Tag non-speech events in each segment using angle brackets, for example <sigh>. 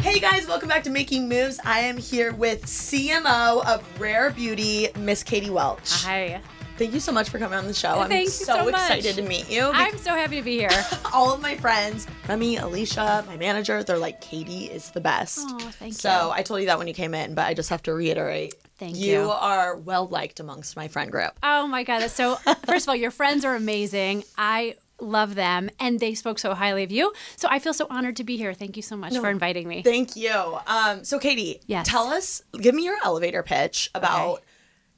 Hey guys, welcome back to Making Moves. I am here with CMO of Rare Beauty, Miss Katie Welch. Hi. Thank you so much for coming on the show. I'm Thank you so, so excited to meet you. I'm so happy to be here. <laughs> all of my friends, Remy, Alicia, my manager, they're like, Katie is the best. Oh, thank so you. I told you that when you came in, but I just have to reiterate. Thank You you. are well liked amongst my friend group. Oh my God. That's so, <laughs> first of all, your friends are amazing. I love them and they spoke so highly of you. So I feel so honored to be here. Thank you so much for inviting me. Thank you. Um, so Katie, Yes. tell us, give me your elevator pitch about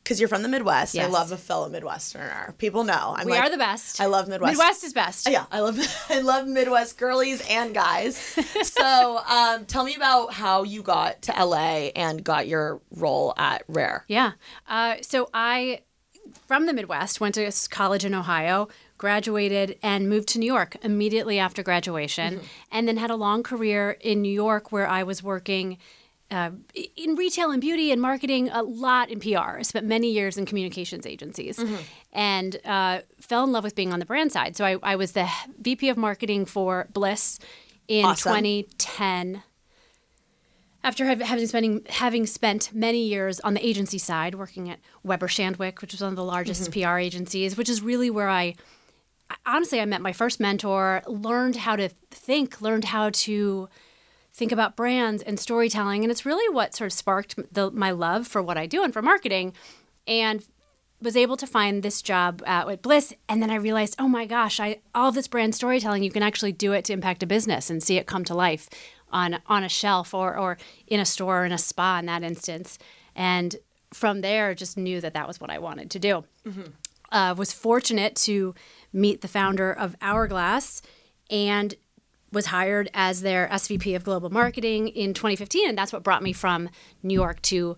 because you're from the Midwest. I love a fellow Midwesterner. People know. I'm we like, are the best. I love Midwest. Midwest is best. Yeah, I love <laughs> I love Midwest girlies and guys. <laughs> so, um, tell me about how you got to LA and got your role at Rare. Yeah. Uh, so I, from the Midwest, went to college in Ohio, graduated, and moved to New York immediately after graduation, and then had a long career in New York where I was working. Uh, in retail and beauty and marketing, a lot in PR. I spent many years in communications agencies and uh, fell in love with being on the brand side. So I, I was the VP of marketing for Bliss in Awesome. 2010 after having spending having spent many years on the agency side, working at Weber Shandwick, which was one of the largest PR agencies, which is really where I I- honestly I met my first mentor, learned how to think, learned how to think about brands and storytelling, and it's really what sort of sparked the, my love for what I do and for marketing, and was able to find this job at, at Bliss, and then I realized, oh my gosh, I all this brand storytelling, you can actually do it to impact a business and see it come to life on on a shelf or or in a store or in a spa in that instance, and from there, just knew that that was what I wanted to do. Uh, was fortunate to meet the founder of Hourglass, and was hired as their SVP of global marketing in 2015, and that's what brought me from New York to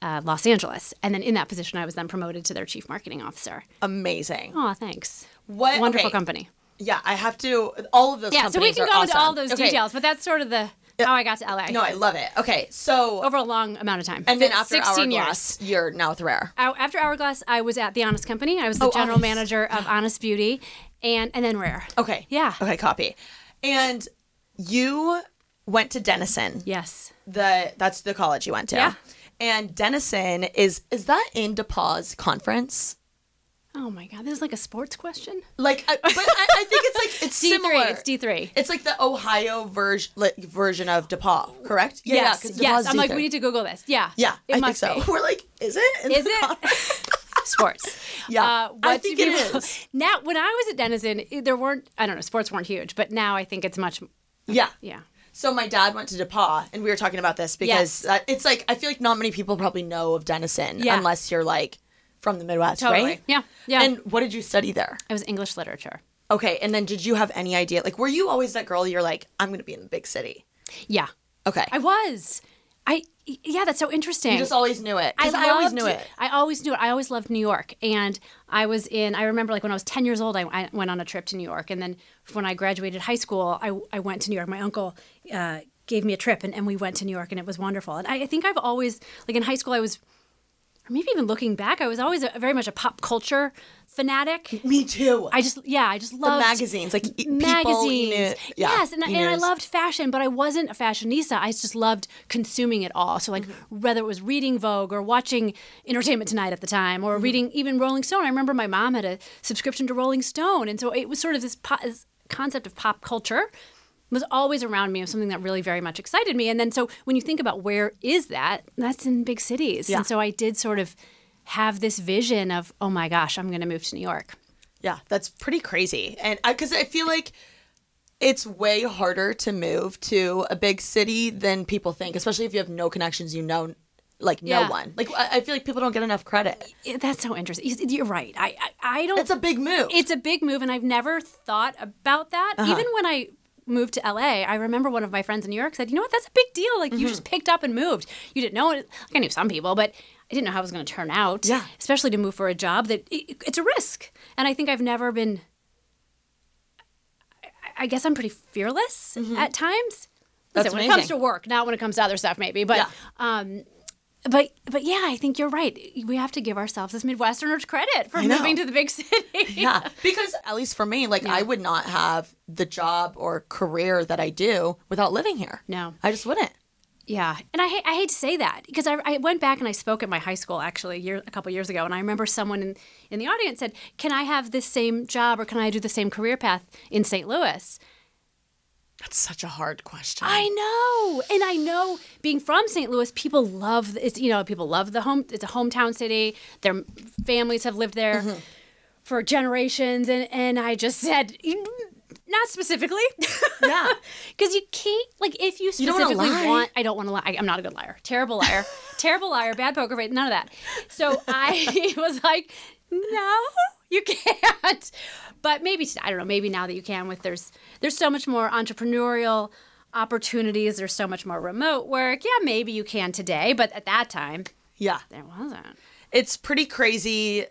uh, Los Angeles. And then in that position, I was then promoted to their chief marketing officer. Amazing. Oh, thanks. What- wonderful okay. company. Yeah, I have to. All of those. Yeah, so we can go into all those Okay. details, but that's sort of the how I got to LA. No, I love it. Okay, so over a long amount of time. and then after 16 Hourglass, years. you're now with Rare. After Hourglass, I was at the Honest Company. I was the Oh, general Honest. manager of Honest Beauty, and and then Rare. Okay. Yeah. Okay, copy. And you went to Denison. Yes. The that's the college you went to. Yeah. And Denison is is that in DePauw's conference? Oh my God, this is like a sports question. Like, I, but I, I think it's like it's <laughs> D similar. three. It's D three. It's like the Ohio version like, version of DePauw, correct? Yeah, yes. 'cause yes. I'm like, D3. we need to Google this. Yeah. Yeah, It I must think so. be. <laughs> We're like, is it? Is it? <laughs> <laughs> sports. Yeah, Uh, I what's think your it beautiful- Now, when I was at Denison, there weren't. I don't know. Sports weren't huge, but now I think it's much. yeah. Yeah. So my dad went to DePauw, and we were talking about this because Yes. uh, it's like I feel like not many people probably know of Denison Yeah. unless you're like from the Midwest, Totally. right? Yeah. Yeah. And what did you study there? it was English literature. Okay, and then did you have any idea? Like, were you always that girl? You're like, I'm going to be in the big city. Yeah. Okay. I was. I yeah, that's so interesting. You just always knew it. I, always knew loved- it. I always knew it. I always loved New York, and I was in. I remember like when I was ten years old, I, I went on a trip to New York, and then when I graduated high school, I I went to New York. My uncle. Uh, gave me a trip and, and we went to New York and it was wonderful. And I, I think I've always like in high school I was maybe even looking back, I was always a, very much a pop culture fanatic. Me too. I just yeah, I just the loved magazines, like e- people, magazines. Enid- yeah, yes, and, I- and I loved fashion, but I wasn't a fashionista. I just loved consuming it all. So like Mm-hmm. whether it was reading Vogue or watching Entertainment Tonight at the time, Mm-hmm. or reading even Rolling Stone. I remember my mom had a subscription to Rolling Stone, and so it was sort of this, po- this concept of pop culture was always around me. Was something that really very much excited me. And then so when you think about where is that, that's in big cities. Yeah. And so I did sort of have this vision of, oh my gosh, I'm going to move to New York. Yeah, that's pretty crazy. And I because I feel like it's way harder to move to a big city than people think, especially if you have no connections, you know like no one. Like I I feel like people don't get enough credit. That's so interesting. You- You're right. I, I, I don't. It's a big move. It's a big move, and I've never thought about that. Uh-huh. Even when I moved to LA, I remember one of my friends in New York said, "You know what? That's a big deal. Like Mm-hmm. you just picked up and moved. You didn't know it. Like I knew some people, but I didn't know how it was going to turn out. Yeah. especially to move for a job that it, it's a risk. And I think I've never been. I- I guess I'm pretty fearless at times. Mm-hmm. That's Listen, when it comes to work, not when it comes to other stuff, maybe. But Yeah. um, but but yeah, I think you're right. We have to give ourselves as Midwesterners credit for moving to the big city. <laughs> yeah, because at least for me, like I would not have the job or career that I do without living here. No. I just wouldn't. Yeah, and I hate, I hate to say that because I, I went back and I spoke at my high school actually a, year, a couple years ago, and I remember someone in, in the audience said, "Can I have this same job or can I do the same career path in St. Louis?" That's such a hard question. I know, and I know being from St. Louis, people love it's you know people love the home. It's a hometown city. Their families have lived there mm-hmm. for generations, and and I just said. Not specifically. Yeah. <laughs> Because you can't, like, if you specifically lie. want, I don't want to lie. I, I'm not a good liar. Terrible liar. <laughs> Terrible liar. Bad poker face. None of that. So I <laughs> was like, no, you can't. But maybe I don't know. Maybe now that you can, with there's there's so much more entrepreneurial opportunities. There's so much more remote work. Yeah, maybe you can today, but at that time yeah. there wasn't. it's pretty crazy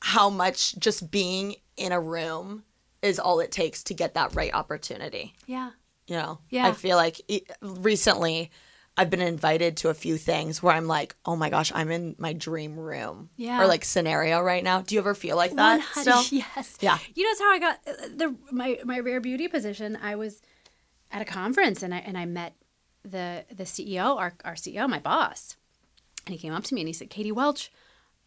how much just being in a room is all it takes to get that right opportunity. Yeah. You know, Yeah. I feel like recently I've been invited to a few things where I'm like, oh my gosh, I'm in my dream room Yeah. or like scenario right now. Do you ever feel like that? 100 Still? <laughs> Yes. Yeah. You know, that's how I got uh, the my my rare beauty position. I was at a conference and I and I met the the CEO, our our CEO, my boss, and he came up to me and he said, "Katie Welch,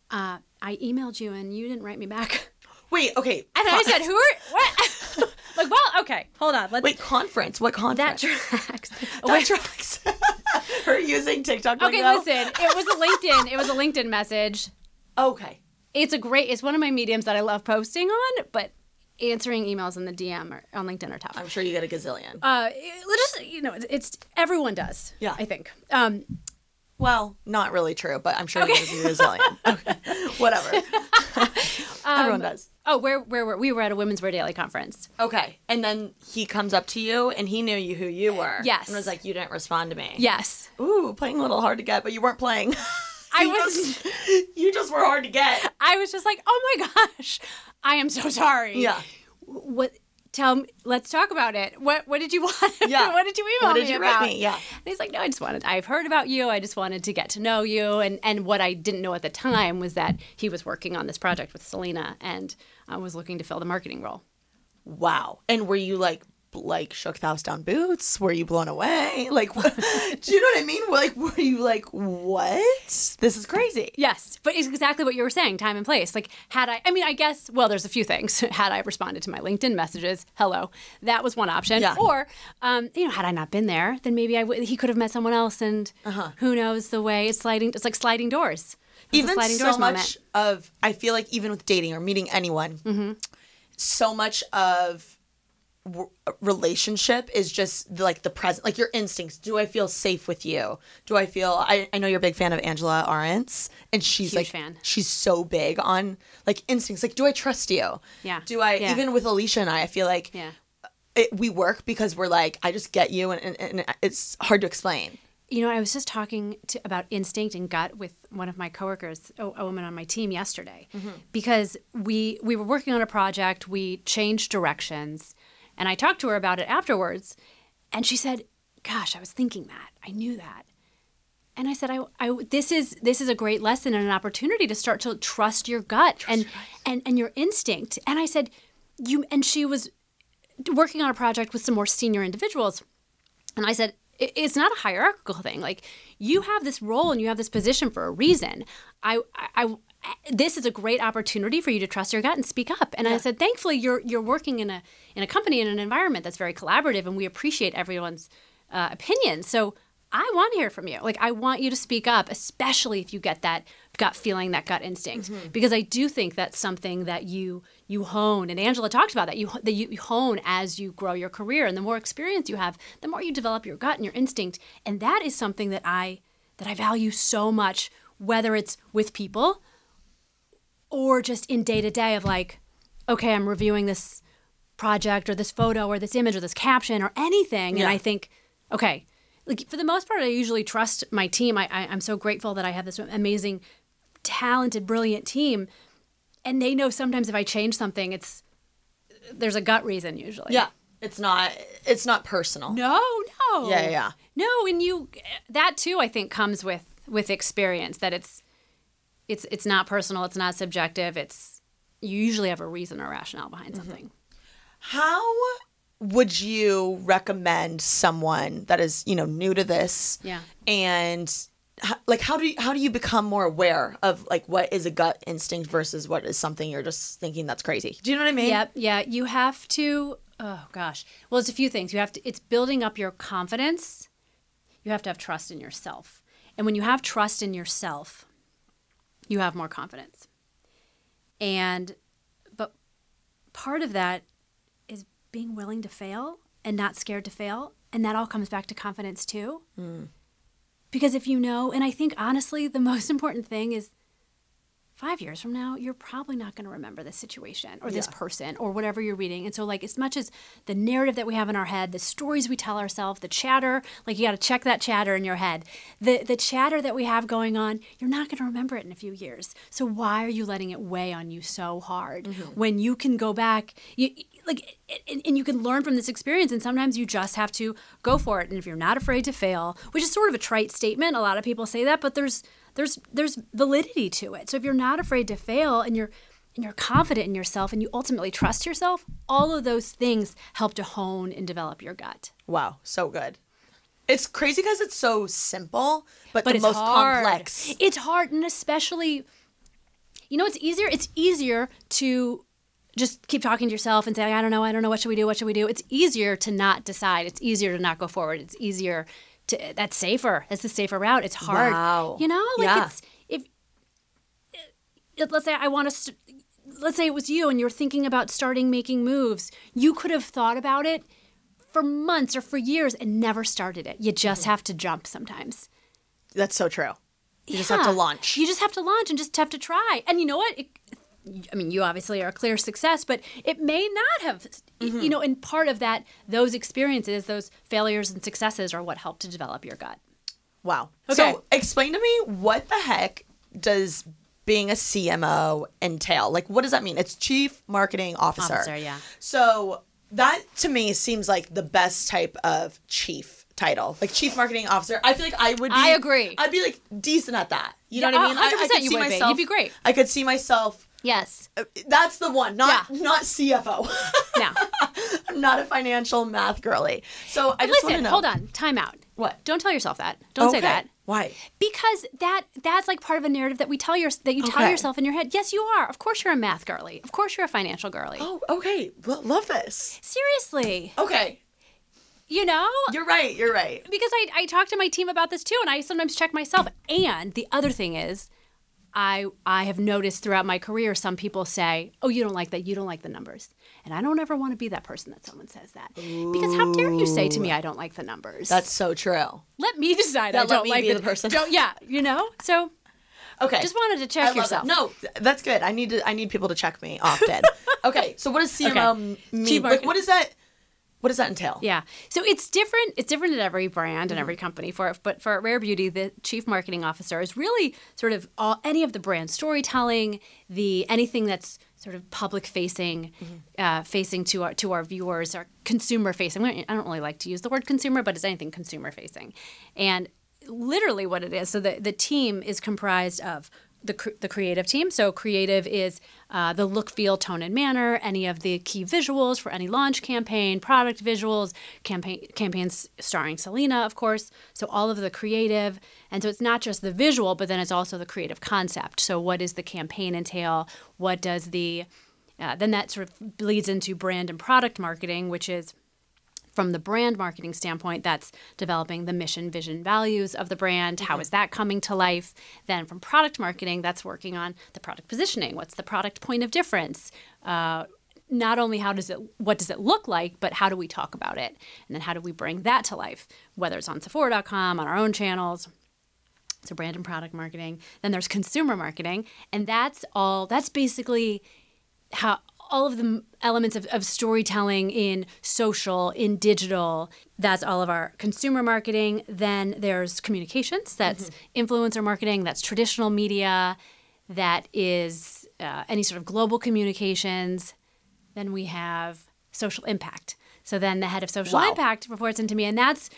uh, I emailed you and you didn't write me back." Wait, okay. And I said, "Who are what?" <laughs> like, well, okay, hold on. Let's Wait, conference? What conference? that tracks. <laughs> that tracks. <laughs> Her using TikTok. Okay, listen. It was a LinkedIn. It was a LinkedIn message. Okay. It's a great. It's one of my mediums that I love posting on, but answering emails in the DM or on LinkedIn are tough. I'm sure you get a gazillion. Uh, just you know, it's everyone does. Yeah. I think. Um, Well, not really true, but I'm sure okay. you get a gazillion. <laughs> Okay, whatever. Everyone does. Oh, where where were we? Were at a women's wear daily conference. Okay, and then he comes up to you, and he knew you who you were. Yes. and was like, "You didn't respond to me." Yes, Ooh, playing a little hard to get, but you weren't playing. <laughs> I You was. just- you just were hard to get. I was just like, oh my gosh, I am so sorry. Yeah. What? Tell me. Let's talk about it. What What did you <laughs> want? Yeah. <laughs> what did you email What did me you write about? me? Yeah. And he's like, no, I just wanted. I've heard about you. I just wanted to get to know you. And and what I didn't know at the time was that he was working on this project with Selena, and I was looking to fill the marketing role. Wow. And were you like, like shook the house down boots? Were you blown away? <laughs> Like, what, do you know what I mean? Like, were you like, what? This is crazy. Yes, but it's exactly what you were saying, time and place. Like, had I, I mean, I guess, well, there's a few things. <laughs> had I responded to my LinkedIn messages, hello, that was one option. Yeah. Or, um, you know, had I not been there, then maybe I w- he could have met someone else, and who knows the way it's sliding. It's like sliding doors. It was a even so much moment. of i feel like even with dating or meeting anyone Mm-hmm. so much of w- relationship is just the, like the present like your instincts do i feel safe with you do i feel i, I know you're a big fan of Angela Ahrendts and she's Huge like fan. she's so big on like instincts like do i trust you Yeah. do i Yeah. even with alicia and i i feel like Yeah. it, we work because we're like i just get you and, and, and it's hard to explain you know, I was just talking to, about instinct and gut with one of my coworkers, a, a woman on my team yesterday, because we we were working on a project. We changed directions, and I talked to her about it afterwards, and she said, "Gosh, I was thinking that. I knew that." And I said, I, I, this is this is a great lesson and an opportunity to start to trust your gut and and and your instinct. And I said, you. And she was working on a project with some more senior individuals, and I said, "It- it's not a hierarchical thing. Like you have this role and you have this position for a reason. I, I, I this is a great opportunity for you to trust your gut and speak up. And I said, thankfully, you're you're working in a in a company in an environment that's very collaborative, and we appreciate everyone's uh, opinion. So I want to hear from you. Like I want you to speak up, especially if you get that gut feeling, that gut instinct, mm-hmm. because I do think that's something that you you hone. And Angela talked about that. You that you hone as you grow your career, and the more experience you have, the more you develop your gut and your instinct. And that is something that I that I value so much, whether it's with people or just in day to day of like, okay, I'm reviewing this project or this photo or this image or this caption or anything, and I think, okay, like for the most part, I usually trust my team. I, I I'm so grateful that I have this amazing, talented, brilliant team, and they know sometimes if I change something, it's there's a gut reason usually. Yeah. It's not it's not personal. No, no. Yeah, yeah. No, and you that too I think comes with with experience that it's it's it's not personal, it's not subjective, it's you usually have a reason or rationale behind Mm-hmm. something. How would you recommend someone that is, you know, new to this? Yeah. And like how do you, how do you become more aware of like what is a gut instinct versus what is something you're just thinking that's crazy? Do you know what I mean? Yep, yeah, you have to oh gosh. Well, it's a few things. You have to it's building up your confidence. You have to have trust in yourself. And when you have trust in yourself, you have more confidence. And but part of that being willing to fail and not scared to fail, and that all comes back to confidence too. Mm. Because if you know, and I think honestly, the most <laughs> important thing is five years from now, you're probably not going to remember this situation or this person or whatever you're reading. And so, like, as much as the narrative that we have in our head, the stories we tell ourselves, the chatter, like, you got to check that chatter in your head. The, the chatter that we have going on, you're not going to remember it in a few years. So, why are you letting it weigh on you so hard mm-hmm. when you can go back? You, like and, and you can learn from this experience and sometimes you just have to go for it and if you're not afraid to fail which is sort of a trite statement a lot of people say that but there's there's there's validity to it so if you're not afraid to fail and you're and you're confident in yourself and you ultimately trust yourself all of those things help to hone and develop your gut Wow, so good. It's crazy because it's so simple, but, but the it's most hard. complex. It's hard, and especially, you know, it's easier. It's easier to just keep talking to yourself and say, "I don't know, I don't know, what should we do? What should we do?" It's easier to not decide. It's easier to not go forward. It's easier to. That's safer. It's the safer route. It's hard. Wow. You know, like Yeah. it's if. it- Let's say I want to. St- let's say it was you, and you're thinking about starting making moves. You could have thought about it for months or for years and never started it. You just have to jump sometimes. That's so true. You just have to launch. You just have to launch and just have to try. And you know what? It, I mean, you obviously are a clear success, but it may not have. Mm-hmm. You know, and part of that, those experiences, those failures and successes, are what help to develop your gut. Wow. Okay. So explain to me what the heck does being a CMO entail? Like, what does that mean? It's Chief Marketing Officer. Officer, yeah. So that to me seems like the best type of chief title, like Chief Marketing Officer. I feel like I would. Be, I agree. I'd be like decent at that. You know Yeah, what I mean? I- I could see would be. myself- You'd be great. I could see myself. Yes. Uh, that's the one, not Yeah. not CFO. Now, <laughs> I'm not a financial math girly. So I just want to listen. know. Hold on. Time out. What? Don't tell yourself that. Don't say that. Why? Because that that's like part of a narrative that we tell your that you tell yourself in your head. Yes, you are. Of course, you're a math girly. Of course, you're a financial girly. Oh, okay. Well, love this. Seriously, Okay. you know. You're right. You're right. because I, I talk to my team about this too and i sometimes check myself and the other thing is i i have noticed throughout my career some people say oh you don't like that you don't like the numbers and i don't ever want to be that person that someone says that because how dare you say to me i don't like the numbers That's so true. let me decide Yeah, i don't me like be the person. don't yeah you know so Okay. just wanted to check yourself That. No, that's good. I need to. I need people to check me often. <laughs> okay. So what does CMO Okay. mean? Like, what is that? What does that entail? Yeah. So it's different. It's different at every brand and every company. For but for Rare Beauty, the chief marketing officer is really sort of all any of the brand storytelling, the anything that's sort of public facing, uh, facing to our to our viewers, our consumer facing. I don't really like to use the word consumer, but it's anything consumer facing, and literally what it is. So the the team is comprised of the, the creative team. So creative is uh, the look, feel, tone, and manner, any of the key visuals for any launch campaign, product visuals, campaign campaigns starring Selena, of course. So all of the creative, and so it's not just the visual, but then it's also the creative concept. So what does the campaign entail? What does the uh, then that sort of bleeds into brand and product marketing, which is from the brand marketing standpoint, that's developing the mission, vision, values of the brand. How is that coming to life? Then from product marketing, that's working on the product positioning. What's the product point of difference? Uh, not only how does it what does it look like but how do we talk about it and then how do we bring that to life whether it's on sephora.com on our own channels so brand and product marketing then there's consumer marketing and that's all that's basically how all of the elements of, of storytelling in social, in digital, that's all of our consumer marketing. Then there's communications, that's influencer marketing, that's traditional media, that is uh, any sort of global communications. Then we have social impact. So then the head of social Wow. impact reports into me, and that's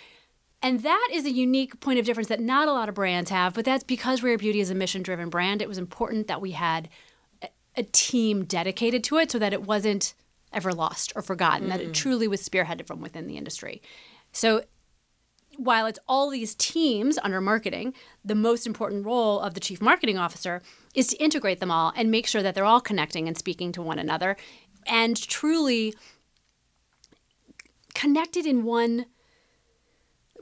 and that is a unique point of difference that not a lot of brands have, but that's because Rare Beauty is a mission driven brand. It was important that we had a, team dedicated to it so that it wasn't ever lost or forgotten, that it mm. truly was spearheaded from within the industry. So while it's all these teams under marketing, the most important role of the chief marketing officer is to integrate them all and make sure that they're all connecting and speaking to one another and truly connected in one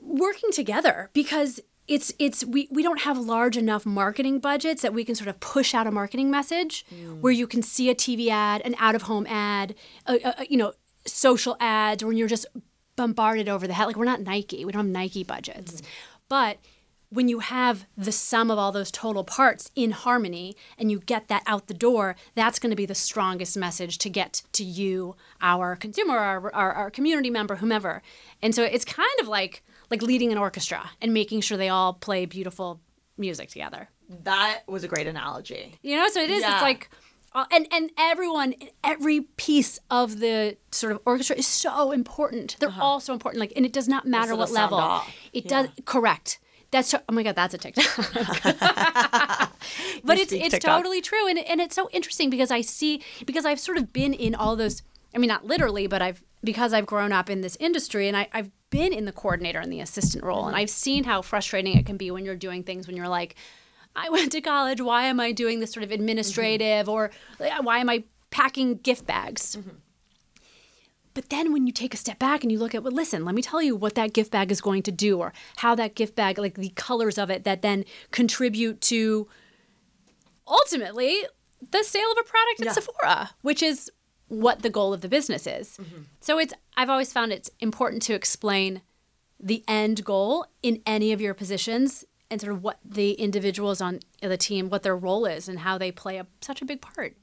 working together because it's it's we, we don't have large enough marketing budgets that we can sort of push out a marketing message where you can see a TV ad, an out of home ad, a, a, you know, social ads, when you're just bombarded over the head. Like we're not Nike, we don't have Nike budgets, but when you have the sum of all those total parts in harmony and you get that out the door, that's going to be the strongest message to get to you, our consumer, our, our, our community member, whomever. And so it's kind of like like leading an orchestra and making sure they all play beautiful music together. That was a great analogy. You know, so it is. Yeah. It's like, uh, and and everyone, every piece of the sort of orchestra is so important. They're all so important. Like, and it does not matter what level. off. It does correct. That's so- oh my god, that's a TikTok. <laughs> <laughs> but it's it's TikTok. totally true, and and it's so interesting because I see because I've sort of been in all those. I mean, not literally, but I've because I've grown up in this industry, and I, I've been in the coordinator and the assistant role, and mm-hmm. I've seen how frustrating it can be when you're doing things when you're like, I went to college. Why am I doing this sort of administrative, mm-hmm. or why am I packing gift bags? Mm-hmm. But then when you take a step back and you look at, well, listen, let me tell you what that gift bag is going to do, or how that gift bag, like the colors of it, that then contribute to ultimately the sale of a product at Sephora, which is what the goal of the business is. Mm-hmm. So it's I've always found it's important to explain the end goal in any of your positions and sort of what the individuals on the team, what their role is, and how they play a, such a big part.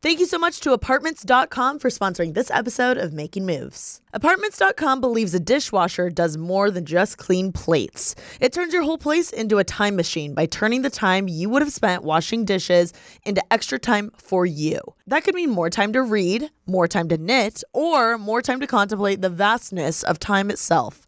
Thank you so much to Apartments.com for sponsoring this episode of Making Moves. Apartments.com believes a dishwasher does more than just clean plates. It turns your whole place into a time machine by turning the time you would have spent washing dishes into extra time for you. That could mean more time to read, more time to knit, or more time to contemplate the vastness of time itself.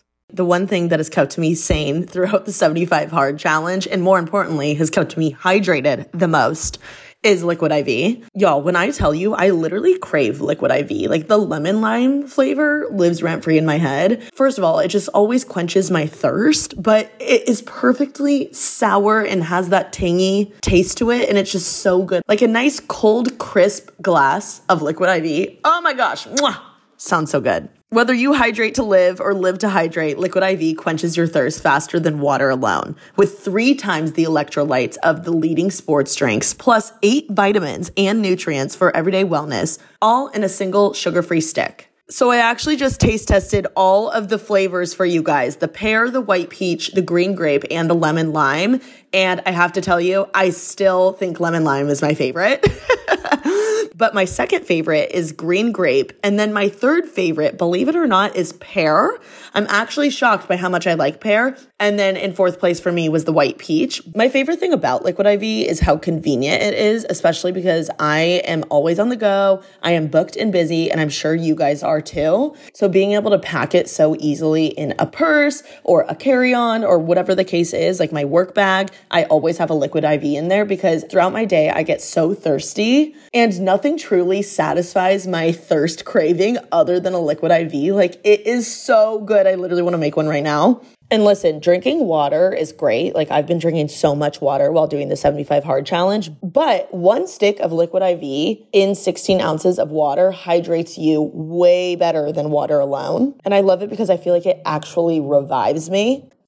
The one thing that has kept me sane throughout the 75 hard challenge, and more importantly, has kept me hydrated the most, is Liquid IV. Y'all, when I tell you, I literally crave Liquid IV. Like the lemon lime flavor lives rent free in my head. First of all, it just always quenches my thirst, but it is perfectly sour and has that tangy taste to it. And it's just so good. Like a nice cold, crisp glass of Liquid IV. Oh my gosh. Mwah. Sounds so good. Whether you hydrate to live or live to hydrate, Liquid IV quenches your thirst faster than water alone. With three times the electrolytes of the leading sports drinks, plus eight vitamins and nutrients for everyday wellness, all in a single sugar free stick. So I actually just taste tested all of the flavors for you guys the pear, the white peach, the green grape, and the lemon lime. And I have to tell you, I still think lemon lime is my favorite. <laughs> <laughs> but my second favorite is green grape. And then my third favorite, believe it or not, is pear. I'm actually shocked by how much I like pear. And then in fourth place for me was the white peach. My favorite thing about Liquid IV is how convenient it is, especially because I am always on the go. I am booked and busy, and I'm sure you guys are too. So being able to pack it so easily in a purse or a carry on or whatever the case is, like my work bag, I always have a Liquid IV in there because throughout my day, I get so thirsty and nothing truly satisfies my thirst craving other than a Liquid IV. Like it is so good. I literally want to make one right now. And listen, drinking water is great. Like I've been drinking so much water while doing the 75 hard challenge, but one stick of liquid IV in 16 ounces of water hydrates you way better than water alone. And I love it because I feel like it actually revives me.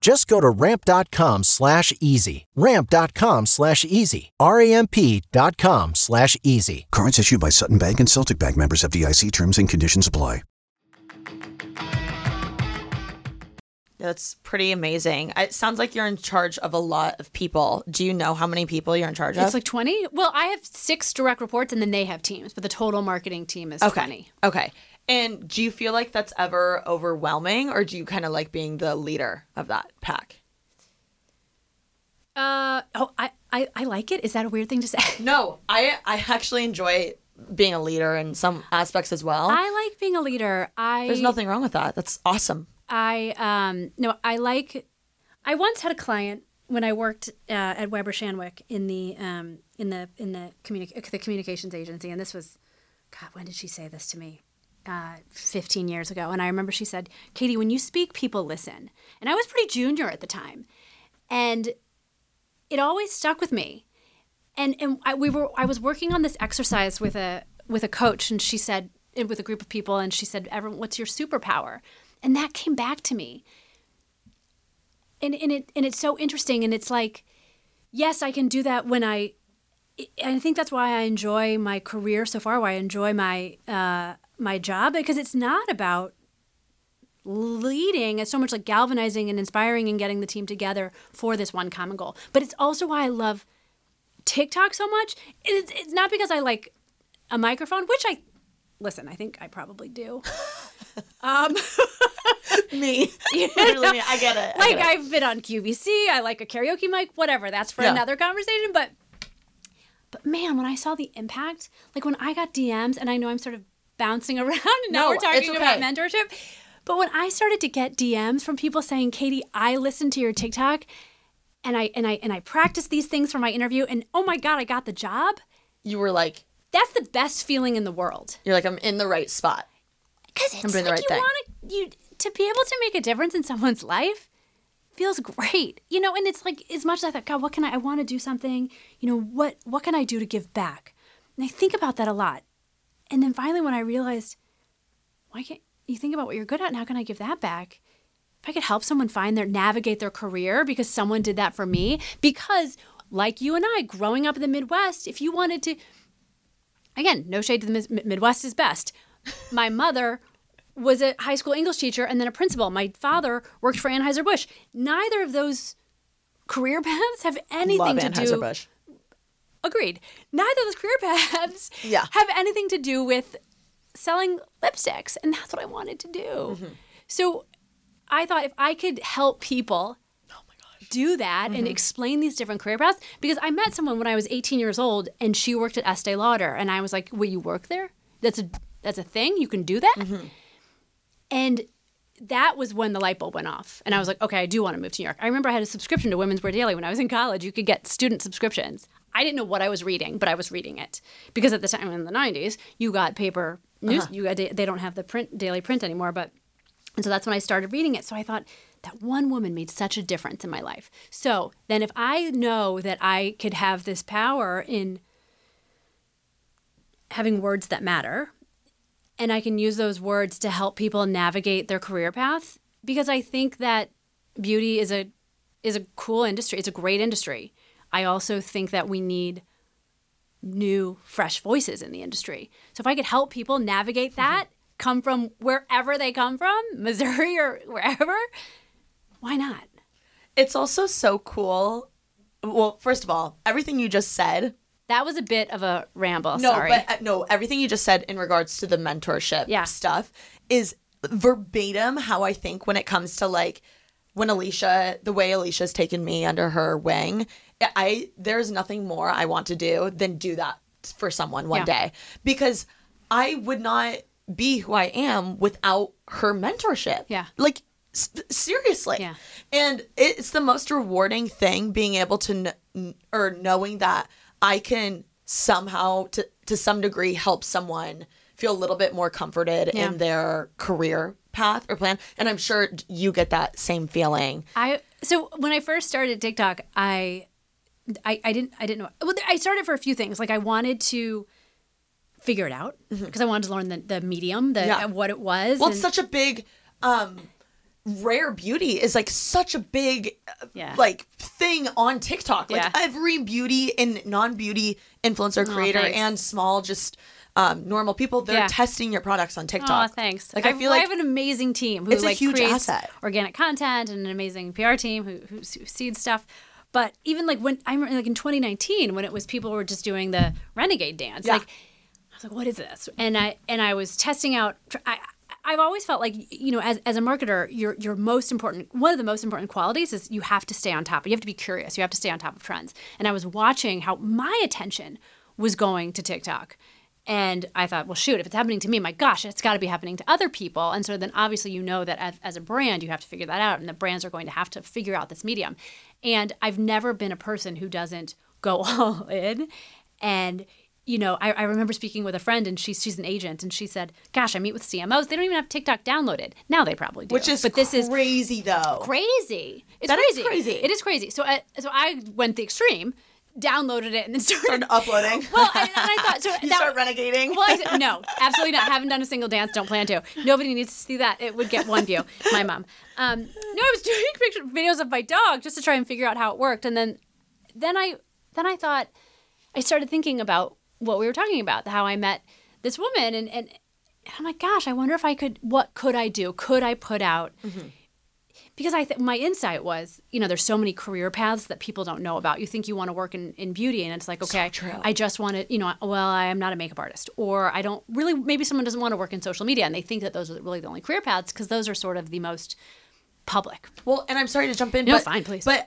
Just go to ramp.com slash easy. Ramp.com slash easy. R-A-M-P.com slash easy. Cards issued by Sutton Bank and Celtic Bank members FDIC terms and conditions apply. That's pretty amazing. It sounds like you're in charge of a lot of people. Do you know how many people you're in charge of? It's like 20. Well, I have six direct reports and then they have teams, but the total marketing team is okay. 20. Okay. And do you feel like that's ever overwhelming or do you kind of like being the leader of that pack? Uh, oh, I, I, I like it. Is that a weird thing to say? <laughs> No, I I actually enjoy being a leader in some aspects as well. I like being a leader. I There's nothing wrong with that. That's awesome. I um no, I like. I once had a client when I worked uh, at Weber Shandwick in the um in the in the communi- the communications agency, and this was, God, when did she say this to me? Uh, 15 years ago, and I remember she said, "Katie, when you speak, people listen." And I was pretty junior at the time, and it always stuck with me. And and I, we were I was working on this exercise with a with a coach, and she said with a group of people, and she said, "Everyone, what's your superpower?" And that came back to me. And and it and it's so interesting, and it's like, yes, I can do that when I. I think that's why I enjoy my career so far. Why I enjoy my uh, my job because it's not about leading it's so much like galvanizing and inspiring and getting the team together for this one common goal. But it's also why i love tiktok so much. It's, it's not because i like a microphone which i listen i think i probably do. <laughs> Um <laughs> me. <laughs> Literally me. i get it. I like get it. i've been on qvc i like a karaoke mic whatever that's for Yeah. another conversation but but man when i saw the impact like when i got dms and i know i'm sort of bouncing <laughs> around and now No, we're talking it's about mentorship. But when i started to get dms from people saying katie i listened to your tiktok and i and i and i practiced these things for my interview and oh my god i got the job you were like that's the best feeling in the world. you're like i'm in the right spot. Because it's doing like the right you want to you to be able to make a difference in someone's life feels great you know and it's like as much as i thought god what can i i want to do something you know what what can i do to give back? And i think about that a lot and then finally when i realized why can't you think about what you're good at and how can I give that back? If I could help someone find their navigate their career because someone did that for me, because like you and I, growing up in the Midwest, if you wanted to, again, no shade to the Midwest is best. My mother was a high school English teacher and then a principal. My father worked for Anheuser Busch. Neither of those career <laughs> paths have anything Love to do. Agreed. Neither of those career paths Yeah. have anything to do with selling lipsticks, and that's what I wanted to do. Mm-hmm. So I thought if I could help people do that and Mm-hmm. explain these different career paths, because I met someone when I was 18 years old, and she worked at Estee Lauder, and I was like, "Will you work there? That's a that's a thing. You can do that." Mm-hmm. And that was when the light bulb went off. And I was like, okay, I do want to move to New York. I remember I had a subscription to Women's Wear Daily when I was in college. You could get student subscriptions. I didn't know what I was reading, but I was reading it. Because at the time in the 90s, you got paper news. Uh-huh. You got, they don't have the print daily print anymore, but and so that's when I started reading it. So I thought that one woman made such a difference in my life. So then if I know that I could have this power in having words that matter, and I can use those words to help people navigate their career path because I think that beauty is a is a cool industry. It's a great industry. I also think that we need new fresh voices in the industry. So if I could help people navigate that, come from wherever they come from, <laughs> Missouri or wherever, why not? It's also so cool. Well, first of all, everything you just said. That was a bit of a ramble, No, sorry. but uh, no, everything you just said in regards to the mentorship Yeah. stuff is verbatim how I think when it comes to like when Alicia, the way Alicia's taken me under her wing. I there's nothing more I want to do than do that for someone one Yeah. day because I would not be who I am without her mentorship. Yeah. Like s- seriously. Yeah. And it's the most rewarding thing being able to kn- or knowing that I can somehow to to some degree help someone feel a little bit more comforted Yeah. in their career path or plan and I'm sure you get that same feeling. I so when I first started TikTok, I I, I didn't I didn't know. Well, I started for a few things. Like I wanted to figure it out because I wanted to learn the, the medium, the Mm-hmm. Yeah. uh, what it was. Well, and- it's such a big um rare beauty is like such a big uh, Yeah. like thing on TikTok. Like Yeah. every beauty and non-beauty influencer creator thanks. and small just um normal people they're Yeah. testing your products on TikTok. Oh, thanks. Like I I've- feel like I have an amazing team who it's a like huge creates asset. organic content and an amazing PR team who who, seeds stuff. But even like when I remember like in 2019 when it was people were just doing the renegade dance, Yeah. like I was like, what is this? And I and I was testing out. I, I've always felt like you know, as, as a marketer, your your most important one of the most important qualities is you have to stay on top. You have to be curious. You have to stay on top of trends. And I was watching how my attention was going to TikTok. And I thought, well, shoot, if it's happening to me, my gosh, it's got to be happening to other people. And so then obviously you know that as, as a brand, you have to figure that out. And the brands are going to have to figure out this medium. And I've never been a person who doesn't go <laughs> all in. And, you know, I, I remember speaking with a friend and she's, she's an agent and she said, gosh, I meet with CMOs. They don't even have TikTok downloaded. Now they probably do. which is but this is crazy though. crazy. It's That is crazy. crazy. It is crazy. So, I, so I went the extreme, downloaded it, and then <laughs> started, Started uploading. Well, and, and I thought so. <laughs> you that, start renegading. well, I <laughs> no, absolutely not. Haven't done a single dance. Don't plan to. Nobody needs to see that. It would get one view. My mom. Um, no, I was doing picture videos of my dog just to try and figure out how it worked, and then, then I, then I thought, I started thinking about what we were talking about, how I met this woman, and and, and I'm like, gosh, I wonder if I could. What could I do? Could I put out? Because I th- my insight was, you know, there's so many career paths that people don't know about. You think you want to work in, in beauty, and it's like, okay, true. I just want to, you know, well, I am not a makeup artist, or I don't really. Maybe someone doesn't want to work in social media, and they think that those are really the only career paths because those are sort of the most public. Well, and I'm sorry to jump in, No, but fine, please. But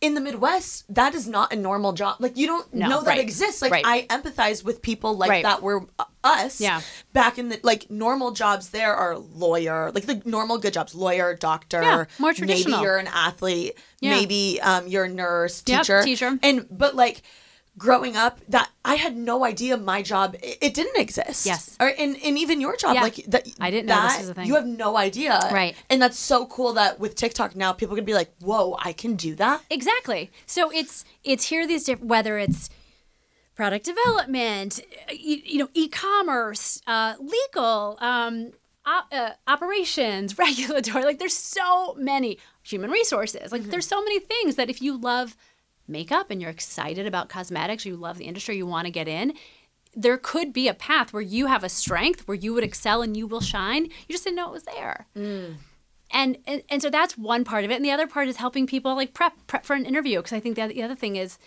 in the Midwest, that is not a normal job. Like you don't No, know that right, exists. Like right. I empathize with people like Right. that were uh, us. Yeah. Back in the like normal jobs, there are lawyer, like the normal good jobs, lawyer, doctor. Yeah, more traditional. Maybe you're an athlete. Yeah. Maybe um, you're a nurse, Yep, teacher, teacher. And but like. Growing up, that I had no idea my job it, it didn't exist. Yes. or and, and even your job, Yeah. like that. I didn't know this that, was a thing. You have no idea, Right. And that's so cool that with TikTok now, people can be like, "Whoa, I can do that." Exactly. So it's it's here these different whether it's product development, you, you know, e-commerce, uh, legal, um, op- uh, operations, <laughs> regulatory. Like there's so many human resources. Like there's so many things that if you love makeup and you're excited about cosmetics, you love the industry, you want to get in, there could be a path where you have a strength where you would excel and you will shine. You just didn't know it was there. Mm. And, and and so that's one part of it, and the other part is helping people like prep prep for an interview because I think that the other thing is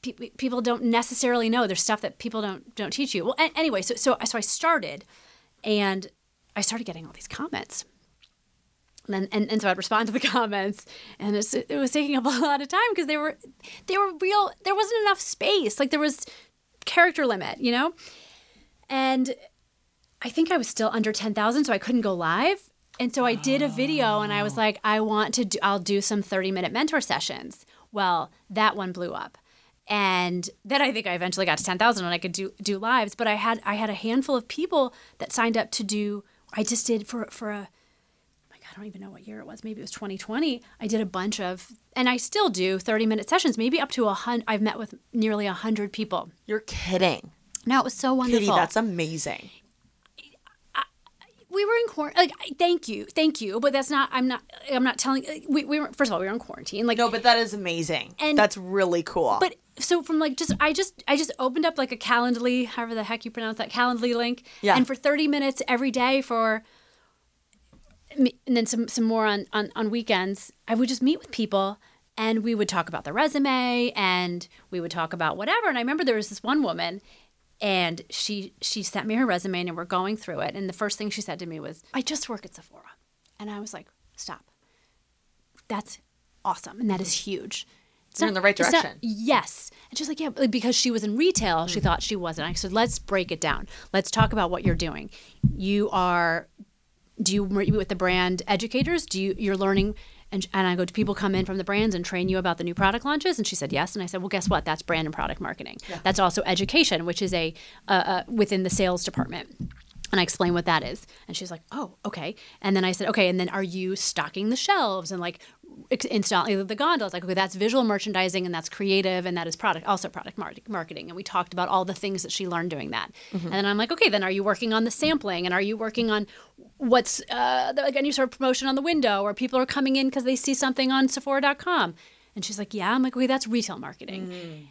pe- people don't necessarily know. There's stuff that people don't don't teach you. Well, anyway, so so so I started, and I started getting all these comments. And, and, and so I'd respond to the <laughs> comments, and it was taking up a lot of time because they were they were real. There wasn't enough space. Like there was character limit, you know. And I think I was still under ten thousand, so I couldn't go live. And so I did a video, and I was like, I want to do. I'll do some thirty minute mentor sessions. Well, that one blew up and then I think I eventually got to ten thousand and I could do do lives. But I had I had a handful of people that signed up to do. I just did for for a. I don't even know what year it was. Maybe it was 2020. I did a bunch of, and I still do 30 minute sessions, maybe up to a hundred. I've met with nearly a hundred people. You're kidding. No, it was so wonderful. Kitty, that's amazing. we were in quarantine. Like, thank you, thank you. But that's not. I'm not. I'm not telling. We, we were first of all we were in quarantine. Like No, but that is amazing. And- that's really cool. But so from like just I just I just opened up like a Calendly, however the heck you pronounce that Calendly link, Yeah. and for thirty minutes every day for, and then some some more on on on weekends, I would just meet with people and we would talk about the resume and we would talk about whatever. And I remember there was this one woman. And she she sent me her resume and we're going through it. And the first thing she said to me was, "I just work at Sephora," and I was like, "Stop, that's awesome and that is huge." It's You're in the right it's not- direction. yes. And she's like, yeah, because she was in retail, she hmm. thought she wasn't. I said, let's break it down. Let's talk about what you're doing. You are, do you work with the brand educators? Do you, you're learning? And, and I go, do people come in from the brands and train you about the new product launches? And she said, yes. And I said, well, guess what? That's brand and product marketing. That's also education, which is a, uh, uh, within the sales department. And I explained what that is. And she's like, oh, okay. And then I said, okay, and then are you stocking the shelves and like installing the gondolas? Like, okay, that's visual merchandising and that's creative and that is product, also product mar- marketing. And we talked about all the things that she learned doing that. And then I'm like, okay, then are you working on the sampling and are you working on what's uh, like any sort of promotion on the window or people are coming in because they see something on Sephora.com? And she's like, yeah. I'm like, okay, that's retail marketing.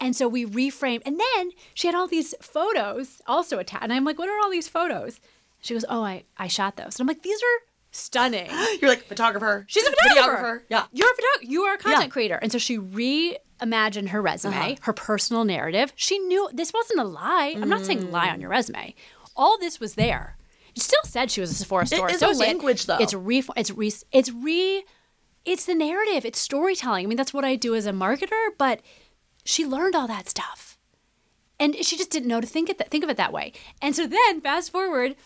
And so we reframed. And then she had all these photos also attached. And I'm like, what are all these photos? She goes, oh, I, I shot those. And I'm like, these are stunning. <gasps> You're like photographer. She's a photographer. Yeah. You're a photographer. You are a content Yeah. creator. And so she reimagined her resume, uh-huh. her personal narrative. She knew this wasn't a lie. I'm not saying lie on your mm. resume. All this was there. It still said she was a Sephora store is a associate. language, though. It's re. It's re. It's re. It's the narrative. It's storytelling. I mean, that's what I do as a marketer. But she learned all that stuff, and she just didn't know to think it think of it that way. And so then, fast forward,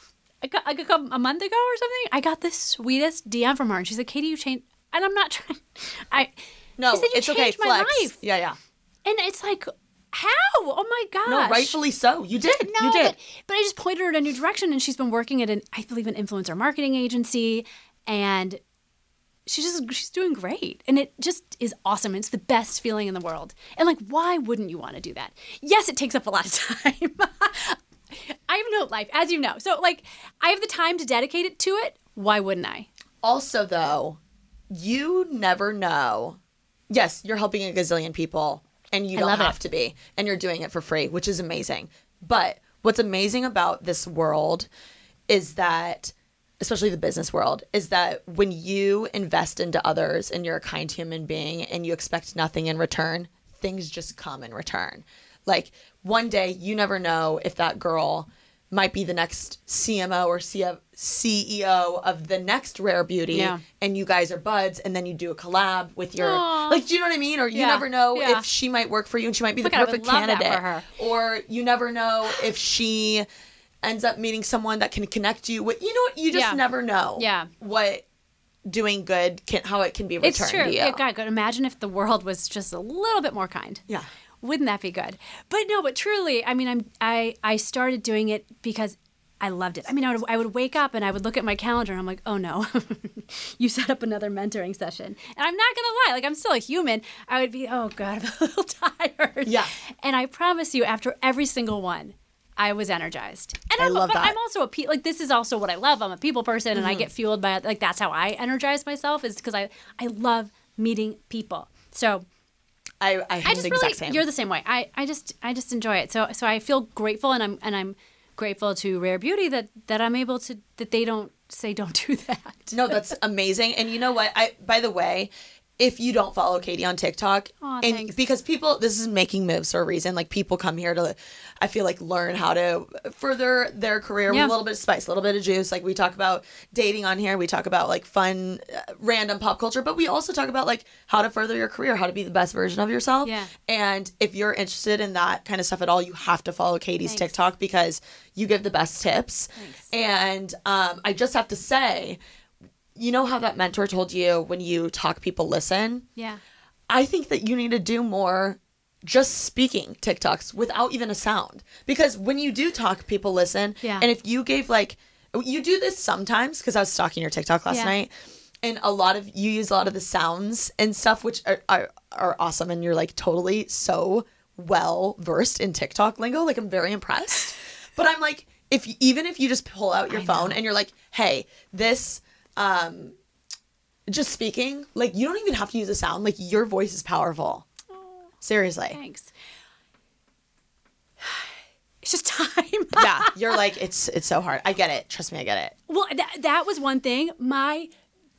a, cou- like a, a month ago or something, I got the sweetest DM from her, and she's like, "Katie, you changed." And I'm not <laughs> trying. I No, she said, "You it's okay. my Flex. life." Yeah, yeah. And it's like, how? Oh my gosh! No, rightfully so. You did. No, you did. But, but I just pointed her in a new direction, and she's been working at an, I believe, an influencer marketing agency, and she's just she's doing great, and it just is awesome. It's the best feeling in the world, and like, why wouldn't you want to do that? Yes, it takes up a lot of <laughs> time. I have no life, as you know, so like, I have the time to dedicate it to it. Why wouldn't I? Also, though, you never know. Yes, you're helping a gazillion people, and you I don't love it. have to be, and you're doing it for free, which is amazing. But what's amazing about this world is that, especially the business world, is that when you invest into others and you're a kind human being and you expect nothing in return, things just come in return. Like one day, you never know if that girl might be the next CMO or CEO of the next rare beauty Yeah. and you guys are buds and then you do a collab with your Aw. like do you know what I mean or you Yeah, never know yeah. if she might work for you and she might be the God, perfect candidate or you never know if she ends up meeting someone that can connect you with you know what you just never know Yeah. what doing good can how it can be returned It's true. to you Yeah, God, imagine if the world was just a little bit more kind. Yeah. Wouldn't that be good? But no, but truly, I mean, I'm I I started doing it because I loved it. I mean, I would I would wake up and I would look at my calendar and I'm like, oh no, <laughs> you set up another mentoring session, and I'm not gonna lie, like I'm still a human. I would be, oh god, <laughs> I'm a little tired. Yeah. And I promise you, after every single one, I was energized. And I I'm, love but that. I'm also a pe- like this is also what I love. I'm a people person and I Mm-hmm. get fueled by like that's how I energize myself is because I I love meeting people. So I, I, I just the really same. you're the same way. I, I just I just enjoy it. So so I feel grateful and I'm and I'm grateful to Rare Beauty that that I'm able to that they don't say don't do <laughs> that. No, that's amazing. And you know what? I by the way, if you don't follow Katie on TikTok, Aw, and thanks. because people, this is making moves for a reason. Like people come here to, I feel like learn how to further their career Yeah. with a little bit of spice, a little bit of juice. Like we talk about dating on here, we talk about like fun, uh, random pop culture, but we also talk about like how to further your career, how to be the best version of yourself. Yeah. And if you're interested in that kind of stuff at all, you have to follow Katie's Thanks. TikTok because you give the best tips. Thanks. And um, I just have to say, you know how that mentor told you when you talk, people listen? Yeah. I think that you need to do more just speaking TikToks without even a sound. Because when you do talk, people listen. Yeah. And if you gave like, you do this sometimes because I was stalking your TikTok last Yeah. night. And a lot of you use a lot of the sounds and stuff, which are, are, are awesome. And you're like totally so well versed in TikTok lingo. Like, I'm very impressed. <laughs> but I'm like, if even if you just pull out your phone and you're like, hey, this, um, just speaking, like you don't even have to use a sound. Like your voice is powerful. Seriously. Thanks. <sighs> It's just time. <laughs> yeah, <laughs> you're like it's it's so hard. I get it. Trust me, I get it. Well, that, that was one thing. My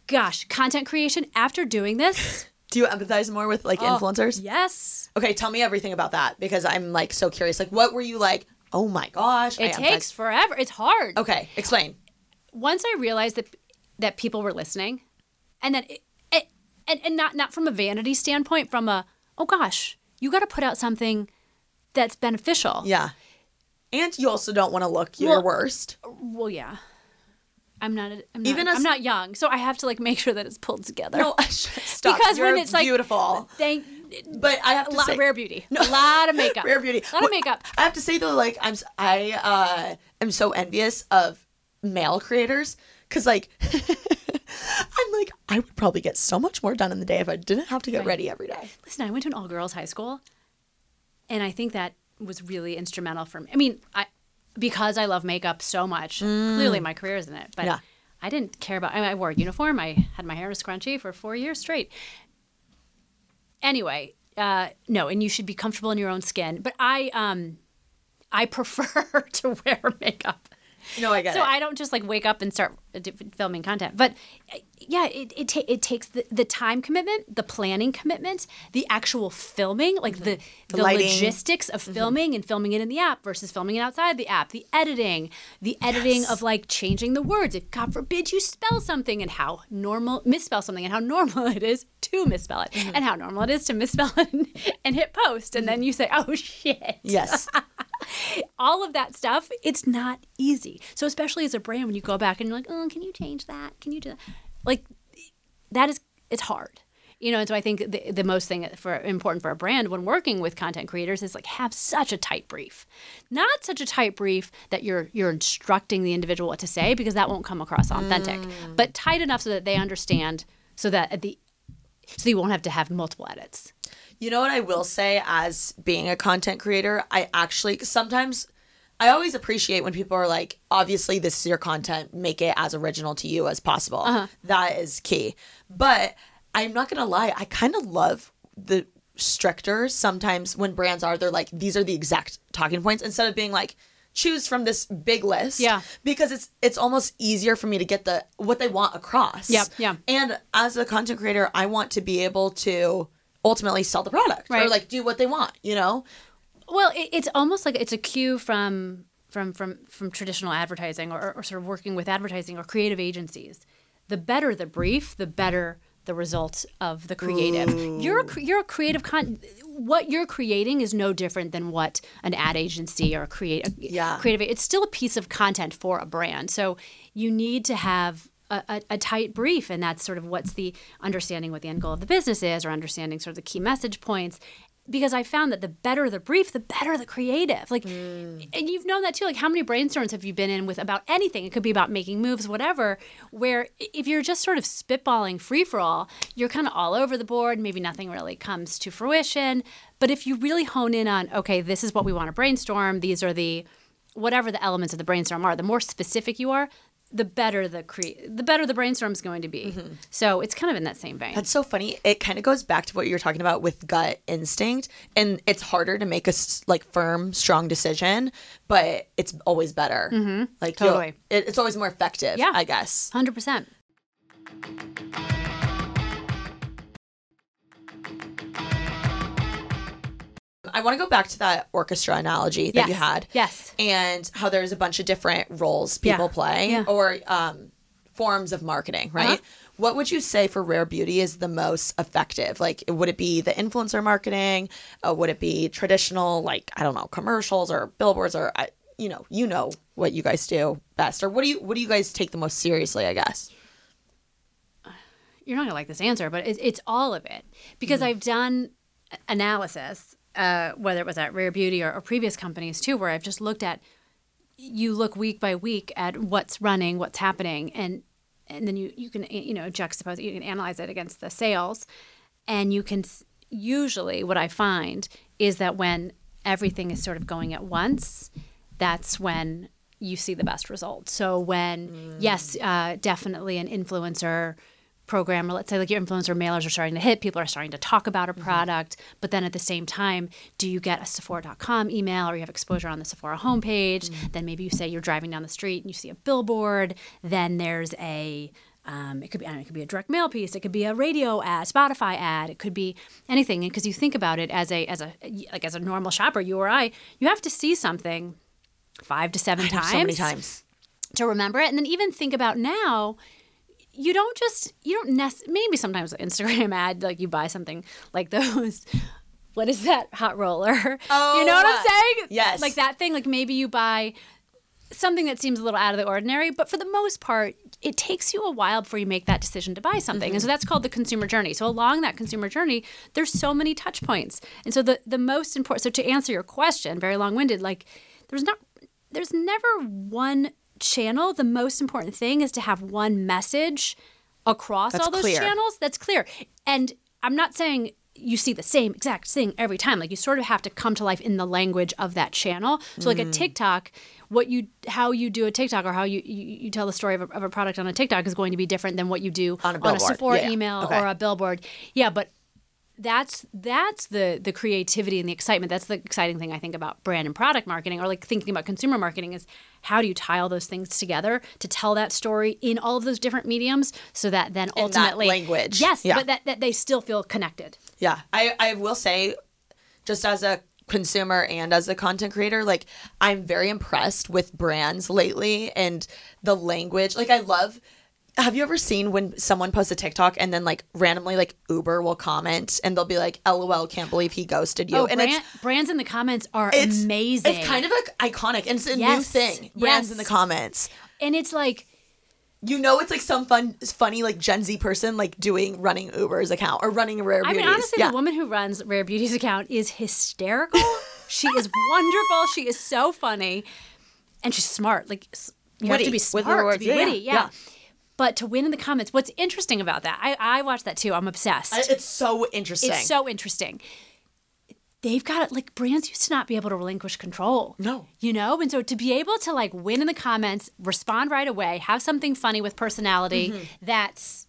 gosh, content creation after doing this. <laughs> Do you empathize more with like influencers? Oh, Yes. Okay, tell me everything about that because I'm like so curious. Like, what were you like? Oh my gosh, I It empathize- takes forever. It's hard. Okay, explain. Once I realized that that people were listening, and that it, it and, and not not from a vanity standpoint, from a oh gosh, you got to put out something that's beneficial. Yeah, and you also don't want to look your Well- worst. Well, yeah. I'm not. a- I'm not, Even as- I'm not young, so I have to like make sure that it's pulled together. No, <laughs> stop. because You're when it's like beautiful, thank but I have a to lot say, rare beauty, <laughs> a lot of makeup, rare beauty, a lot What- of makeup. I have to say though, like I'm, I uh, am so envious of male creators because like <laughs> I'm like I would probably get so much more done in the day if I didn't have to get ready every day. Listen, I went to an all girls high school, and I think that was really instrumental for me. I mean, I because I love makeup so much. Clearly, my career is in it, but Mm. Yeah. I didn't care about. I, mean, I wore a uniform. I had my hair in a scrunchie for four years straight. Anyway, uh, no, and you should be comfortable in your own skin. But I, um, I <laughs> prefer to wear makeup. No, I get So it. I don't just like wake up and start uh, filming content. But uh, yeah, it it, ta- it takes the, the time commitment, the planning commitment, the actual filming, like the the, lighting. logistics of filming and filming it in the app versus filming it outside the app, the editing, the editing of like changing the words. If God forbid you spell something and how normal misspell something and how <laughs> normal it is to misspell it and how normal it is to misspell it <laughs> and, and hit post and then you say, oh shit yes. <laughs> <laughs> all of that stuff, it's not easy. So especially as a brand, when you go back and you're like, oh, can you change that? Can you do that? Like that is it's hard. You know, and so I think the, the most thing for important for a brand when working with content creators is like have such a tight brief, not such a tight brief that you're you're instructing the individual what to say because that won't come across authentic, mm. but tight enough so that they understand, so that at the so you won't have to have multiple edits. You know what I will say as being a content creator, I actually sometimes I always appreciate when people are like, obviously this is your content, make it as original to you as possible. Uh-huh. That is key. But I'm not gonna lie, I kind of love the stricter sometimes when brands are they're like, these are the exact talking points instead of being like choose from this big list Yeah. because it's it's almost easier for me to get the what they want across Yep, yeah. and as a content creator i want to be able to ultimately sell the product right. or like do what they want you know Well, it, it's almost like it's a cue from from from from traditional advertising or, or sort of working with advertising or creative agencies. The better the brief, the better the result of the creative. You're a, you're a creative con. What you're creating is no different than what an ad agency or a create a Yeah. creative. It's still a piece of content for a brand. So you need to have. A, a, a tight brief, and that's sort of what's the understanding what the end goal of the business is, or understanding sort of the key message points, because I found that the better the brief, the better the creative. Like, mm. and you've known that too. Like, how many brainstorms have you been in with about anything? It could be about making moves, whatever. Where if you're just sort of spitballing free for all, you're kind of all over the board. Maybe nothing really comes to fruition. But if you really hone in on, okay, this is what we want to brainstorm. These are the whatever the elements of the brainstorm are, the more specific you are, the better the cre- the better the brainstorm is going to be. So it's kind of in that same vein. That's so funny. It kind of goes back to what you were talking about with gut instinct, and it's harder to make a like firm, strong decision, but it's always better. Mm-hmm. Like Totally. it, it's always more effective. Yeah. I guess. Hundred percent. I want to go back to that orchestra analogy that you had. Yes. And how there's a bunch of different roles people Yeah. play Yeah. or um, forms of marketing, right? Uh-huh. What would you say for Rare Beauty is the most effective? Like, would it be the influencer marketing? Uh, would it be traditional, like I don't know, commercials or billboards or I you know, you know what you guys do best, or what do you what do you guys take the most seriously? I guess. You're not gonna like this answer, but it's, it's all of it because Mm-hmm. I've done analysis, uh, whether it was at Rare Beauty or, or previous companies too, where I've just looked at. You look week by week at what's running, what's happening, and and then you you can you know juxtapose it, you can analyze it against the sales, and you can usually what I find is that when everything is sort of going at once, that's when you see the best results. So when yes, uh, definitely an influencer program, or let's say like your influencer mailers are starting to hit, people are starting to talk about a product, but then at the same time, do you get a Sephora.com email or you have exposure on the Sephora homepage? Then maybe you say you're driving down the street and you see a billboard. Then there's a um, it could be I don't know, it could be a direct mail piece, it could be a radio ad, Spotify ad, it could be anything. Because you think about it as a as a like as a normal shopper, you or I, you have to see something five to seven times So many times. to remember it and then even think about now you don't just you don't nec- maybe sometimes instagram <laughs> ad like you buy something like those <laughs> what is that hot roller? <laughs> You know what i'm Oh, saying? yes. like that thing like maybe you buy something that seems a little out of the ordinary but for the most part it takes you a while before you make that decision to buy something. And so mm-hmm. that's called the consumer journey. So along that consumer journey there's so many touch points. And so the the most important so to answer your question very long-winded like there's not there's never one channel the most important thing is to have one message across That's all those clear. channels that's clear and i'm not saying you see the same exact thing every time like you sort of have to come to life in the language of that channel so like a Mm. tiktok what you how you do a tiktok or how you you, you tell the story of a, of a product on a tiktok is going to be different than what you do On a on a sephora Yeah, yeah. email Okay. or a billboard yeah but that's that's the the creativity and the excitement that's the exciting thing i think about brand and product marketing or like thinking about consumer marketing is how do you tie all those things together to tell that story in all of those different mediums so that then ultimately language. yes Yeah. but that, that they still feel connected Yeah, I I will say, just as a consumer and as a content creator, like I'm very impressed with brands lately and the language. Like I love. Have you ever seen when someone posts a TikTok and then like randomly like Uber will comment and they'll be like, "LOL, can't believe he ghosted you," oh and brand, it's brands in the comments are it's amazing It's kind of like iconic and it's a new thing. Brands in the comments. and it's like You know, it's like some fun, funny like Gen Z person like doing running Uber's account or running Rare Beauty. I mean, honestly, yeah. the woman who runs Rare Beauty's account is hysterical. <laughs> she is wonderful. She is so funny, and she's smart. Like you have to be smart to be Yeah, yeah, witty. Yeah. yeah. But to win in the comments, what's interesting about that? I I watched that too. I'm obsessed. I- it's so interesting. it's so interesting. They've got it like brands used to not be able to relinquish control. No. You know? And so to be able to like win in the comments, respond right away, have something funny with personality Mm-hmm. that's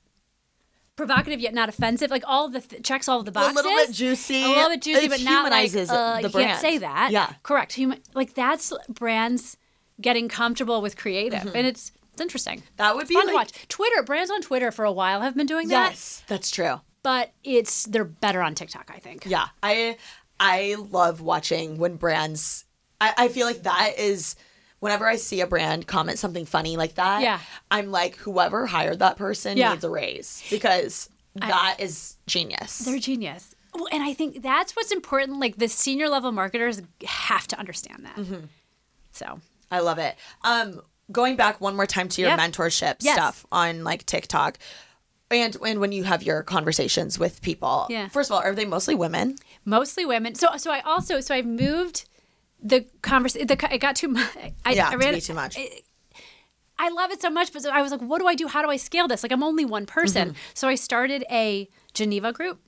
provocative yet not offensive, like all the th- checks all of the boxes. A little bit juicy. A little bit juicy, It but not like humanizes uh, the you brand. can't say that. Yeah. Correct. Human like that's brands getting comfortable with creative. And it's it's interesting. That would be fun like- to watch. Twitter, brands on Twitter for a while have been doing that. Yes, that's true. But it's they're better on TikTok, I think. Yeah, I I love watching when brands. I, I feel like that is whenever I see a brand comment something funny like that. Yeah. I'm like, whoever hired that person Yeah. needs a raise because that is genius. They're genius. Well, and I think that's what's important. Like the senior level marketers have to understand that. Mm-hmm. So I love it. Um, going back one more time to your Yeah. mentorship Yes. stuff on like TikTok. And, and when you have your conversations with people, Yeah. first of all, are they mostly women? mostly women. So so I also so I've moved the conversation. The it got too much. I, Yeah, I to ran be too much. I love it so much, but so I was like, what do I do? How do I scale this? Like, I'm only one person. Mm-hmm. So I started a Geneva group.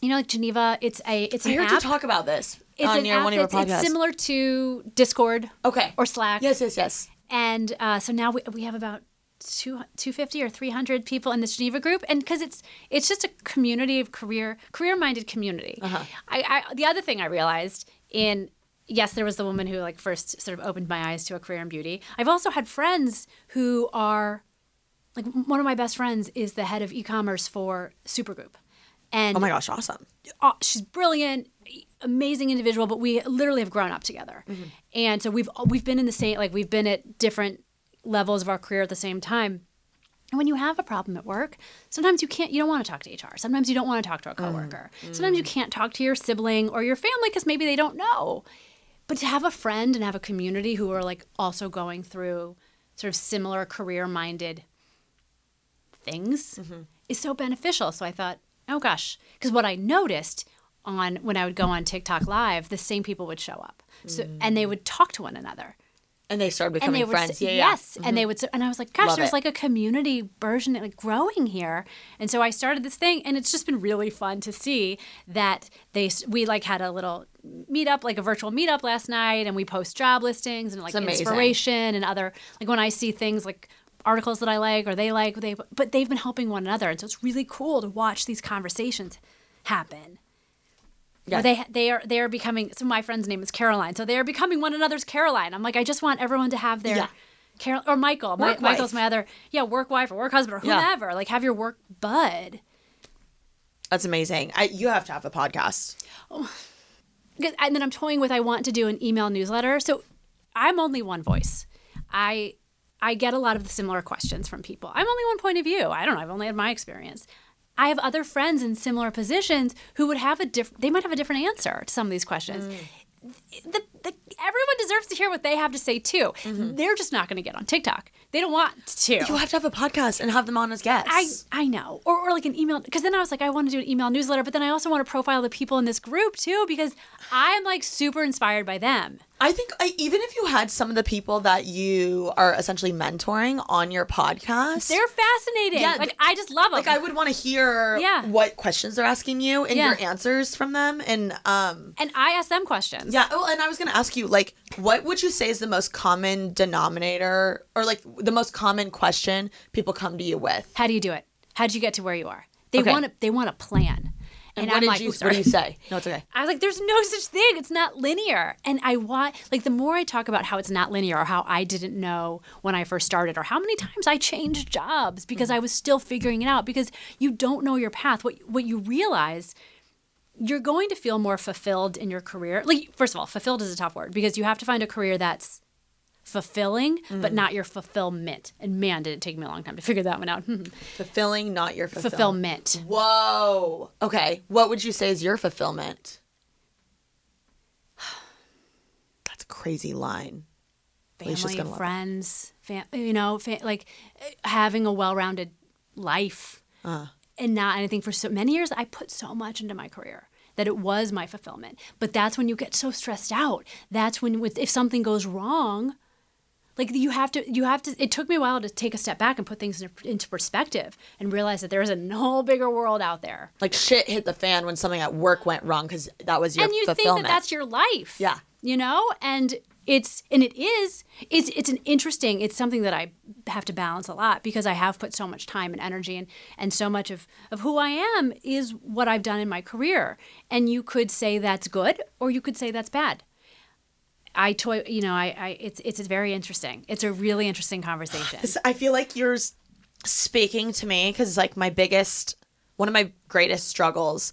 You know, like Geneva, it's a it's I an heard app. you talk about this. It's on an your app one of your podcasts? It's similar to Discord. Okay. Or Slack. Yes, yes, yes. And uh, so now we, we have about two, 250 or 300 people in the Geneva group. And because it's it's just a community of career career minded community. Uh-huh. I, I, the other thing I realized in yes, there was the woman who like first sort of opened my eyes to a career in beauty. I've also had friends who are like one of my best friends is the head of e-commerce for Supergoop. And Oh my gosh, awesome. uh, she's brilliant, amazing individual, but we literally have grown up together. Mm-hmm. And so we've we've been in the same like we've been at different levels of our career at the same time. And when you have a problem at work, sometimes you can't you don't want to talk to HR. Sometimes you don't want to talk to a mm. coworker. Mm. Sometimes you can't talk to your sibling or your family because maybe they don't know. But to have a friend and have a community who are like also going through sort of similar career-minded things mm-hmm. is so beneficial. So I thought, oh gosh, because what I noticed on when I would go on TikTok live, the same people would show up, so and they would talk to one another. And they started And becoming they would friends. say, yeah, yeah. yes, and mm-hmm. they would, and I was like, gosh, Love there's it. like a community version like growing here, and so I started this thing, and it's just been really fun to see that they we like had a little meetup, like a virtual meetup last night, and we post job listings and like inspiration and other like when I see things like articles that I like or they like they but they've been helping one another, and so it's really cool to watch these conversations happen. Yeah. They they are they are becoming. So my friend's name is Caroline. So they are becoming one another's Caroline. I'm like, I just want everyone to have their Yeah. Carol or Michael. My, Michael's my other yeah work wife or work husband or Yeah. Like have your work bud. That's amazing. I, you have to have a podcast. <sighs> 'Cause- And then I'm toying with I want to do an email newsletter. So I'm only one voice. I I get a lot of the similar questions from people. I'm only one point of view. I don't know. I've only had my experience. I have other friends in similar positions who would have a different. They might have a different answer to some of these questions. Mm. The, the, everyone deserves to hear what they have to say too. Mm-hmm. They're just not going to get on TikTok. They don't want to. You have to have a podcast and have them on as guests. I I know, or or like an email, because then I was like, I want to do an email newsletter, but then I also want to profile the people in this group too, because I'm like super inspired by them. I think I, even if you had some of the people that you are essentially mentoring on your podcast, They're fascinating. Yeah, like I just love them. like I would want to hear Yeah. what questions they're asking you and Yeah. your answers from them. And um, and I ask them questions. yeah. Oh, and I was gonna ask you, like, what would you say is the most common denominator, or like the most common question people come to you with? How do you do it? How did you get to where you are? They Okay. want to. They want a plan. And, And, what I'm did like, you? What do you say? No, it's okay. I was like, there's no such thing. It's not linear. And I want, like, the more I talk about how it's not linear or how I didn't know when I first started or how many times I changed jobs because I was still figuring it out because you don't know your path. What, what you realize, you're going to feel more fulfilled in your career. Like, first of all, fulfilled is a tough word because you have to find a career that's fulfilling, but not your fulfillment. And man, did it take me a long time to figure that one out. <laughs> Fulfilling, not your fulfillment. fulfillment. Whoa. Okay. What would you say is your fulfillment? <sighs> That's a crazy line. Family, gonna love it. friends, fam- you know, fa- like uh, having a well-rounded life, Uh. and not anything. For so many years, I put so much into my career that it was my fulfillment. But that's when you get so stressed out. That's when, with if something goes wrong, like you have to, you have to. It took me a while to take a step back and put things into, perspective and realize that there is a whole bigger world out there. Like shit hit the fan when something at work went wrong because that was your and you think that that's your life Yeah. you know and it's and it is it's it's an interesting it's something that i have to balance a lot because i have put so much time and energy and and so much of of who i am is what i've done in my career and you could say that's good or you could say that's bad i toy you know i i it's it's very interesting it's a really interesting conversation I feel like you're speaking to me because like my biggest, one of my greatest struggles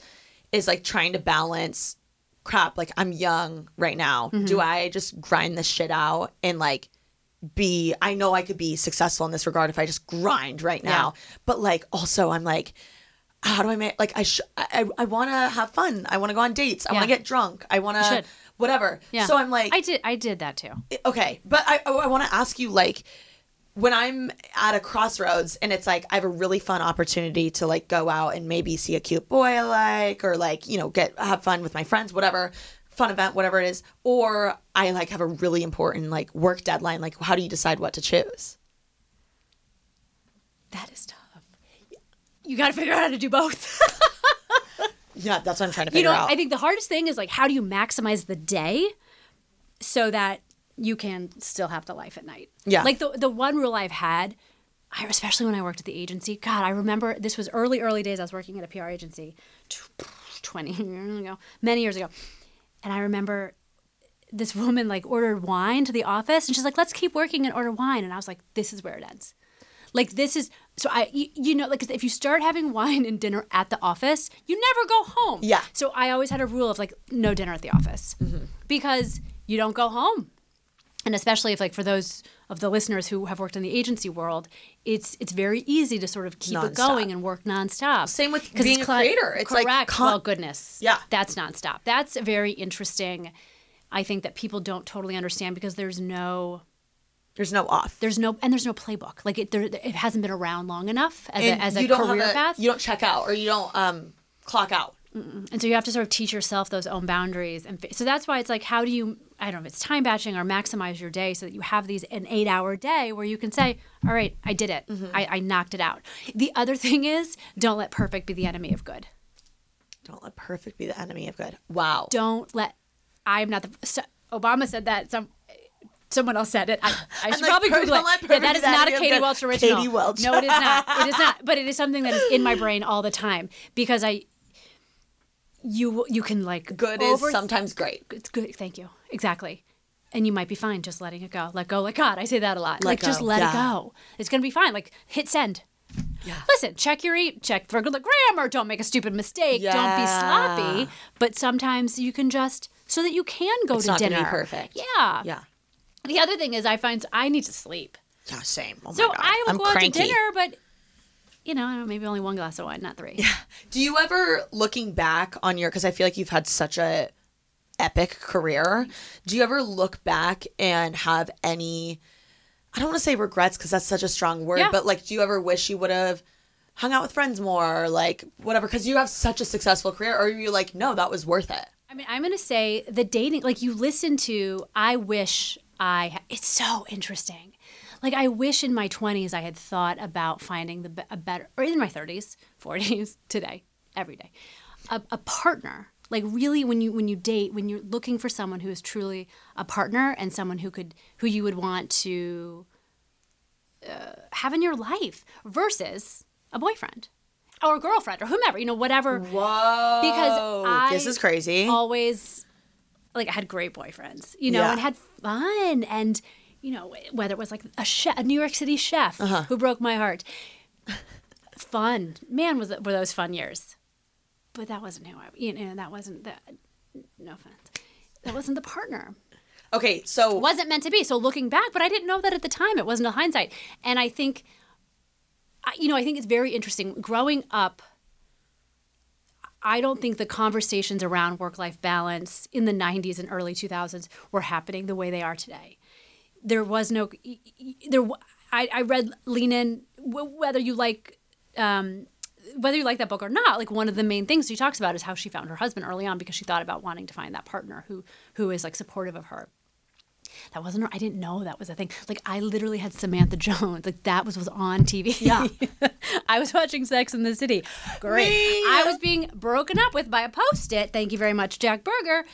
is like trying to balance crap. Like I'm young right now. Mm-hmm. Do I just grind this shit out and like be, I know I could be successful in this regard if I just grind right now. But like also I'm like, how do I make, like I, sh- I, I want to have fun. I want to go on dates. I want to get drunk. I want to. Whatever. yeah. So I'm like, i did i did that too. Okay but i i want to ask you like when i'm at a crossroads and it's like i have a really fun opportunity to like go out and maybe see a cute boy i like or like you know get have fun with my friends whatever fun event whatever it is or i like have a really important like work deadline like how do you decide what to choose? That is tough. You got to figure out how to do both <laughs> Yeah, that's what I'm trying to you figure know, out. I think the hardest thing is like how do you maximize the day so that you can still have the life at night. Yeah. Like the the one rule I've had, I, especially when I worked at the agency. God, I remember this was early early days. I was working at a PR agency, <sighs> twenty years ago, many years ago, and I remember this woman like ordered wine to the office, and she's like, "Let's keep working and order wine," and I was like, "This is where it ends." Like this is so I you, you know like if you start having wine and dinner at the office, you never go home. Yeah. So I always had a rule of like no dinner at the office mm-hmm. because you don't go home. And especially if like for those of the listeners who have worked in the agency world, it's it's very easy to sort of keep it going and work nonstop. Same with being it's a creator. It's like con- well, goodness. Yeah. That's nonstop. That's very interesting. I think that people don't totally understand because there's no There's no off. there's no and there's no playbook. Like it there, it hasn't been around long enough as And a, as a you don't career have a, path. You don't check out or you don't um clock out. And so you have to sort of teach yourself those own boundaries. And so that's why it's like, how do you, I don't know if it's time batching or maximize your day so that you have these an eight hour day where you can say, all right, I did it. Mm-hmm. I, I knocked it out. The other thing is, don't let perfect be the enemy of good. Don't let perfect be the enemy of good. Wow. Don't let, I'm not the, so, Obama said that. Some, Someone else said it. I, I should like, probably per- Google don't it. Yeah, that perfect is be the not a Katie good. Welch original. Katie Welch. No, it is not. <laughs> It is not. But it is something that is in my brain all the time because I, you you can like Good over- is sometimes great. it's good. Thank you. Exactly. And you might be fine just letting it go. Let go, oh, let God. I say that a lot. Let like just go. let it go. It's gonna be fine. Like hit send. Yeah. Listen, check your eat, check for the grammar. Don't make a stupid mistake. Don't be sloppy. But sometimes you can just so that you can go It's to not gonna be dinner. perfect. Yeah. Yeah. The other thing is, I find I need to sleep. Yeah, same. Oh my So God. I will I'm go out to dinner, but you know, I don't know, maybe only one glass of wine, not three. Yeah. Do you ever looking back on your because I feel like you've had such a epic career. Do you ever look back and have any I don't want to say regrets because that's such a strong word, Yeah. but like do you ever wish you would have hung out with friends more or like whatever because you have such a successful career or are you like no that was worth it? I mean, I'm going to say the dating, like you listen to, I wish I, ha- it's so interesting. Like, I wish in my 20s I had thought about finding the a better, or in my 30s, 40s, <laughs> today, every day, a, a partner. Like really, when you when you date, when you're looking for someone who is truly a partner and someone who could who you would want to uh, have in your life, versus a boyfriend or a girlfriend or whomever, you know, whatever. Whoa. Because I this is crazy. always like I had great boyfriends, you know, Yeah. and had fun and you know whether it was like a chef, a New York City chef Uh-huh. who broke my heart. fun, man, was it, were those fun years? But that wasn't who I, you know, that wasn't the, No offense, that wasn't the partner. okay, so wasn't meant to be. So looking back, but I didn't know that at the time. It wasn't a hindsight, and I think, I- you know, I think it's very interesting. Growing up, I don't think the conversations around work-life balance in the '90s and early 2000s were happening the way they are today. There was no there. I, I read Lean In, whether you like. Um, whether you like that book or not, like one of the main things she talks about is how she found her husband early on because she thought about wanting to find that partner who who is like supportive of her. That wasn't. I didn't know that was a thing. Like I literally had Samantha <laughs> Jones. Like that was was on TV. Yeah. <laughs> I was watching Sex in the City. Great. Me. I was being broken up with by a post-it. Thank you very much, Jack Berger.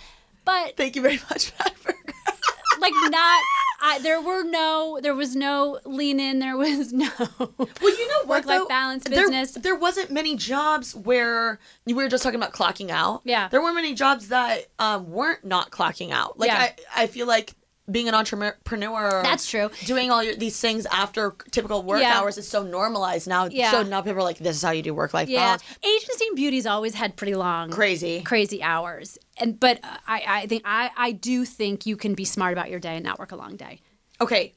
But thank you very much, Piper. <laughs> like not. I, there were no. There was no lean in. There was no. Well, you know what? Work-life though? balance There- business. There, wasn't many jobs where we were just talking about clocking out. Yeah. There weren't many jobs that um, weren't not clocking out. Like Yeah. I, I feel like being an entrepreneur. That's true. Doing all your, these things after typical work Yeah. hours is so normalized now. Yeah. So now people are like, this is how you do work life Yeah, balance. agency and beauty's always had pretty long, Crazy. crazy hours. And but I, I think I, I do think you can be smart about your day and not work a long day. Okay.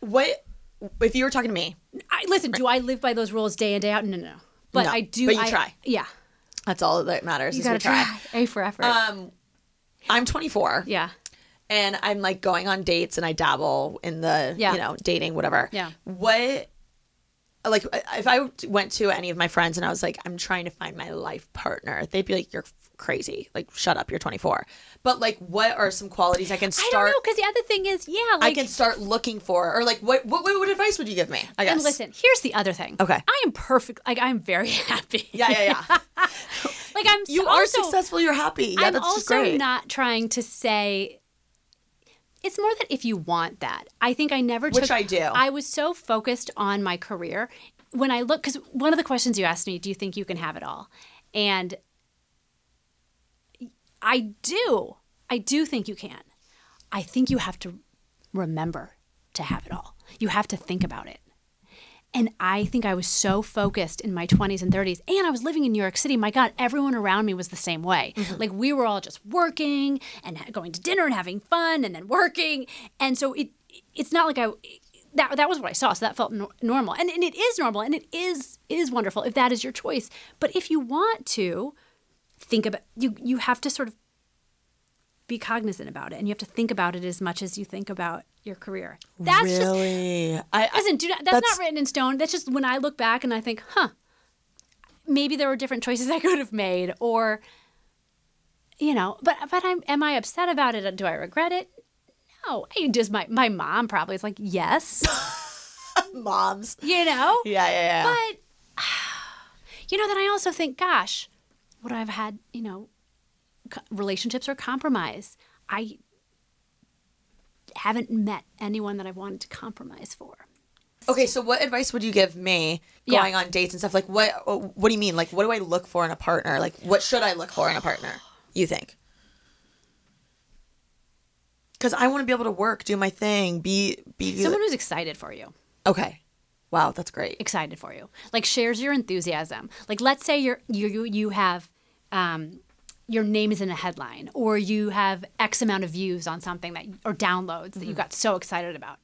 What if you were talking to me? I, listen, do I live by those rules day in day out? No, no, no. But No, I do. but you I- try. Yeah, That's all that matters. you is gotta try. try. A for effort. Um, I'm 24. yeah, and I'm like going on dates and I dabble in the Yeah. you know dating whatever. Yeah. What like if I went to any of my friends and I was like I'm trying to find my life partner, they'd be like you're crazy. Like shut up, you're 24. But like what are some qualities I can I start don't know because the other thing is, yeah, like I can start looking for or like what what what advice would you give me? I guess. and listen, here's the other thing. Okay. I am perfect. Like I'm very <laughs> happy. Yeah, yeah, yeah. <laughs> like I'm You also, are successful. You're happy. Yeah, I'm that's also great. not trying to say. It's more that if you want that, I think I never took, Which. I do. I was so focused on my career when I look because one of the questions you asked me, do you think you can have it all? And I do. I do think you can. I think you have to remember to have it all. You have to think about it. And I think I was so focused in my 20s and 30s. And I was living in New York City. My God, everyone around me was the same way. Mm-hmm. Like we were all just working and going to dinner and having fun and then working. And so it it's not like I that that was what I saw. So that felt no- normal. And, and it is normal and it is is wonderful if that is your choice. But if you want to think about you you have to sort of be cognizant about it and you have to think about it as much as you think about your career. That's just really. I, I Listen, do not, that's, That's- not written in stone. That's just when I look back and I think, huh, maybe there were different choices <laughs> I could have made, or you know. But but I'm am I upset about it? Do I regret it? No. I does my my mom probably is like yes, <laughs> moms. you know. Yeah, yeah, yeah. But <sighs> you know, then I also think, gosh, would I have had you know relationships or compromise? I haven't met anyone that I've wanted to compromise for. Okay, so what advice would you give me Yeah. going on dates and stuff? Like, what? What do you mean? Like, what do I look for in a partner? Like, what should I look for in a partner? You think? Because I want to be able to work, do my thing, be be Someone who's excited for you. okay. Wow, that's great. excited for you like shares your enthusiasm like let's say you're you you, you have um your name is in a headline or you have x amount of views on something that or downloads that you mm-hmm. got so excited about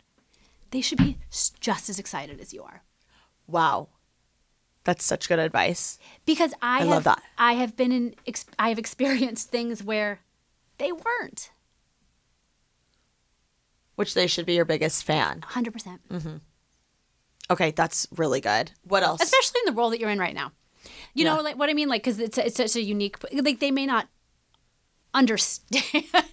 they should be just as excited as you are Wow, that's such good advice. because i, I have, love that. i have been in i have experienced things where they weren't Which they should be your biggest fan. 100% mm-hmm. Okay, that's really good. What else? especially in the role that you're in right now you know like what i mean like because it's, it's such a unique like they may not understand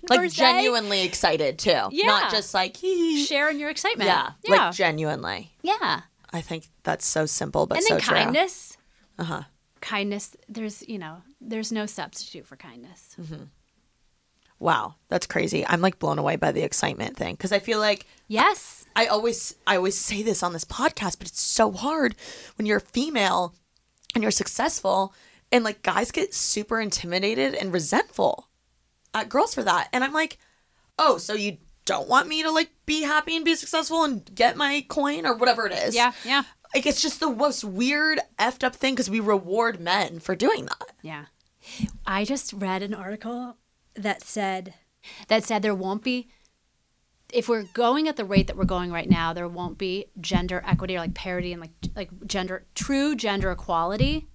like <laughs> genuinely excited too. Yeah. Not just like hee sharing your excitement Yeah, yeah like genuinely. yeah I think that's so simple, but and so then true. kindness Uh-huh. kindness there's you know there's no substitute for kindness Wow, that's crazy. I'm like blown away by the excitement thing because I feel like yes I always I always say this on this podcast, but it's so hard when you're a female and you're successful and like guys get super intimidated and resentful at girls for that. And I'm like, "Oh, so you don't want me to like be happy and be successful and get my coin or whatever it is?" yeah yeah Like it's just the most weird effed up thing because we reward men for doing that. yeah i just read an article that said that said there won't be if we're going at the rate that we're going right now there won't be gender equity or like parity and like like gender true gender equality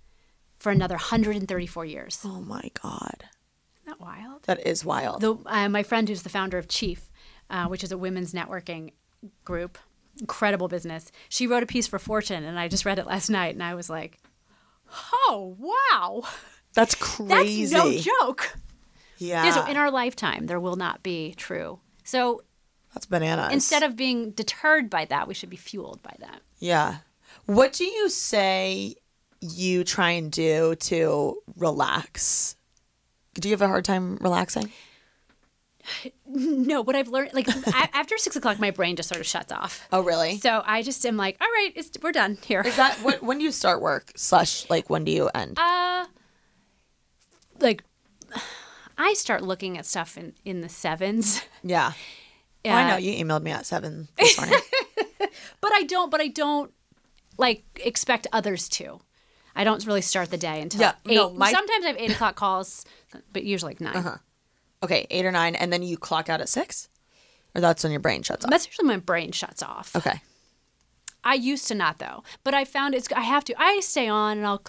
for another 134 years Oh my god, Isn't that wild that is wild. the uh, my friend who's the founder of Chief, uh, which is a women's networking group, incredible business. She wrote a piece for Fortune, and I just read it last night, and I was like, "Oh wow, That's crazy. that's no joke." Yeah, Yeah, so in our lifetime, there will not be true. So that's bananas. instead of being deterred by that, we should be fueled by that. Yeah. What do you say you try and do to relax? Do you have a hard time relaxing? <sighs> No, what I've learned, like <laughs> after six o'clock, my brain just sort of shuts off. Oh, really? So I just am like, "All right, it's, we're done here." Is that what? When do you start work? Slash, like when do you end? Uh, like <sighs> I start looking at stuff in in the sevens. yeah. Oh, I know you emailed me at seven this morning. <laughs> but I don't. But I don't like expect others to. I don't really start the day until Yeah, eight. no, my- Sometimes I have eight o'clock calls, but usually like 9 Uh-huh. okay, eight or nine, and then you clock out at six, or that's when your brain shuts off. That's usually when my brain shuts off. Okay. I used to not though, but I found it's. I have to. I stay on and I'll.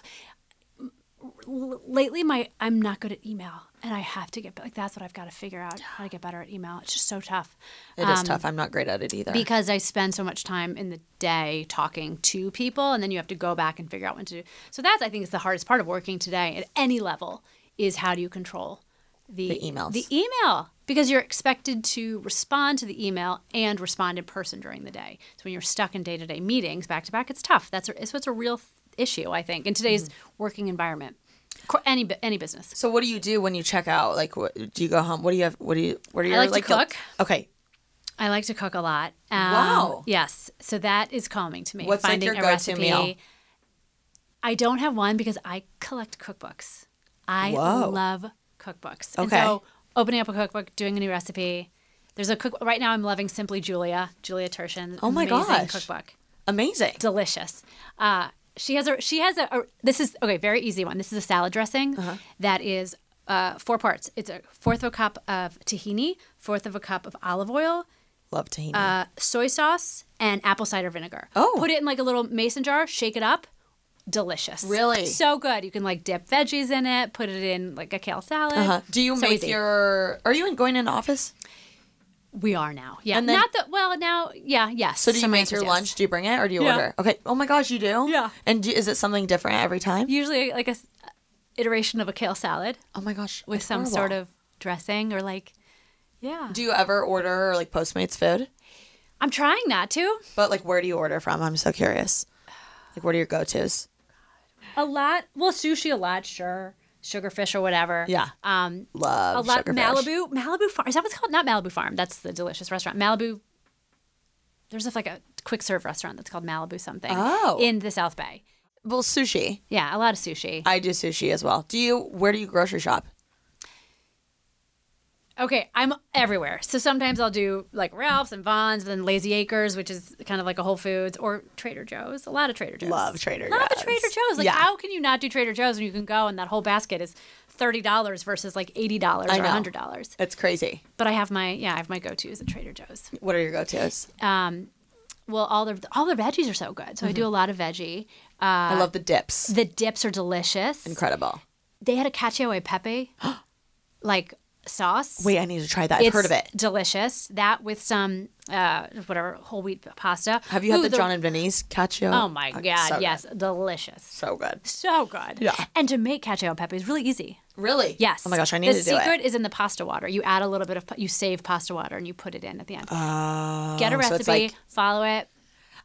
L- Lately, my I'm not good at email, and I have to get like that's what I've got to figure out how to get better at email. It's just so tough. It is um, tough. I'm not great at it either. because I spend so much time in the day talking to people, and then you have to go back and figure out what to do. So that's I think is the hardest part of working today at any level is how do you control the, The emails. The email because you're expected to respond to the email and respond in person during the day. So when you're stuck in day to day meetings back to back, it's tough. That's a, it's what's a real issue I think in today's Mm-hmm. working environment. Any any business. So what do you do when you check out? Like, what, do you go home? What do you have? What do you? What are your like to the- cook. okay. I like to cook a lot. Um, Wow. Yes. So that is calming to me. What's, like, finding your a go-to recipe. meal? I don't have one because I collect cookbooks. I Whoa. love cookbooks. And Okay. so opening up a cookbook, doing a new recipe. There's a cook right now. I'm loving Simply Julia, Julia Turshen. Oh my gosh. cookbook, Amazing. delicious. Uh, she has a she has a, a this is okay very easy one. This is a salad dressing Uh-huh. that is uh, four parts. It's a fourth of a cup of tahini, fourth of a cup of olive oil, Love tahini. uh, soy sauce, and apple cider vinegar. Oh. Put it in like a little mason jar, shake it up. Delicious. Really? So good. You can like dip veggies in it, put it in like a kale salad. uh-huh. Do you So make easy. your? Are you going in office? We are now. Yeah. And then- Not that, well now. Yeah. Yes. So do you Some make answers, your yes. lunch? Do you bring it or do you Yeah. order? Okay. Oh my gosh, you do? Yeah. And do, is it something different every time? Usually like a s- iteration of a kale salad oh my gosh. with some horrible. sort of dressing or like. Yeah. Do you ever order like Postmates food? I'm trying not to. But like, where do you order from? I'm so curious. Like, what are your go-tos? A lot. Well, sushi a lot. Sure. Sugarfish or whatever. Yeah. Um. Love a lot sugarfish. Malibu Malibu Farm. Is that what's called? Not Malibu Farm. That's the delicious restaurant. Malibu. There's a, like a quick serve restaurant that's called Malibu something. Oh. In the South Bay. Well, sushi. Yeah, a lot of sushi. I do sushi as well. Do you? Where do you grocery shop? Okay, I'm everywhere. So sometimes I'll do like Ralph's and Vons, and then Lazy Acres, which is kind of like a Whole Foods, or Trader Joe's. A lot of Trader Joe's. Love Trader Joe's. Love the Trader Joe's. Like, Yeah. how can you not do Trader Joe's when you can go and that whole basket is thirty dollars versus like eighty dollars or hundred dollars? It's crazy. But I have my yeah, I have my go-to's at Trader Joe's. What are your go-tos? Um, well, all their all their veggies are so good. So I do a lot of veggie. Uh, I love the dips. the dips are delicious. Incredible. They had a cacio e pepe, <gasps> like sauce. Wait, I need to try that. I've it's heard of it. Delicious. That with some uh, whatever whole wheat pasta. Have you had Ooh, the Jon and Vinny's cacio? Oh my god! so yes, delicious. So good. So good. Yeah. And to make cacio e pepe is really easy. Really? Yes. Oh my gosh, I need the to do it. The secret is in the pasta water. You add a little bit of you save pasta water and you put it in at the end. Oh, Get a recipe, it's like- follow it.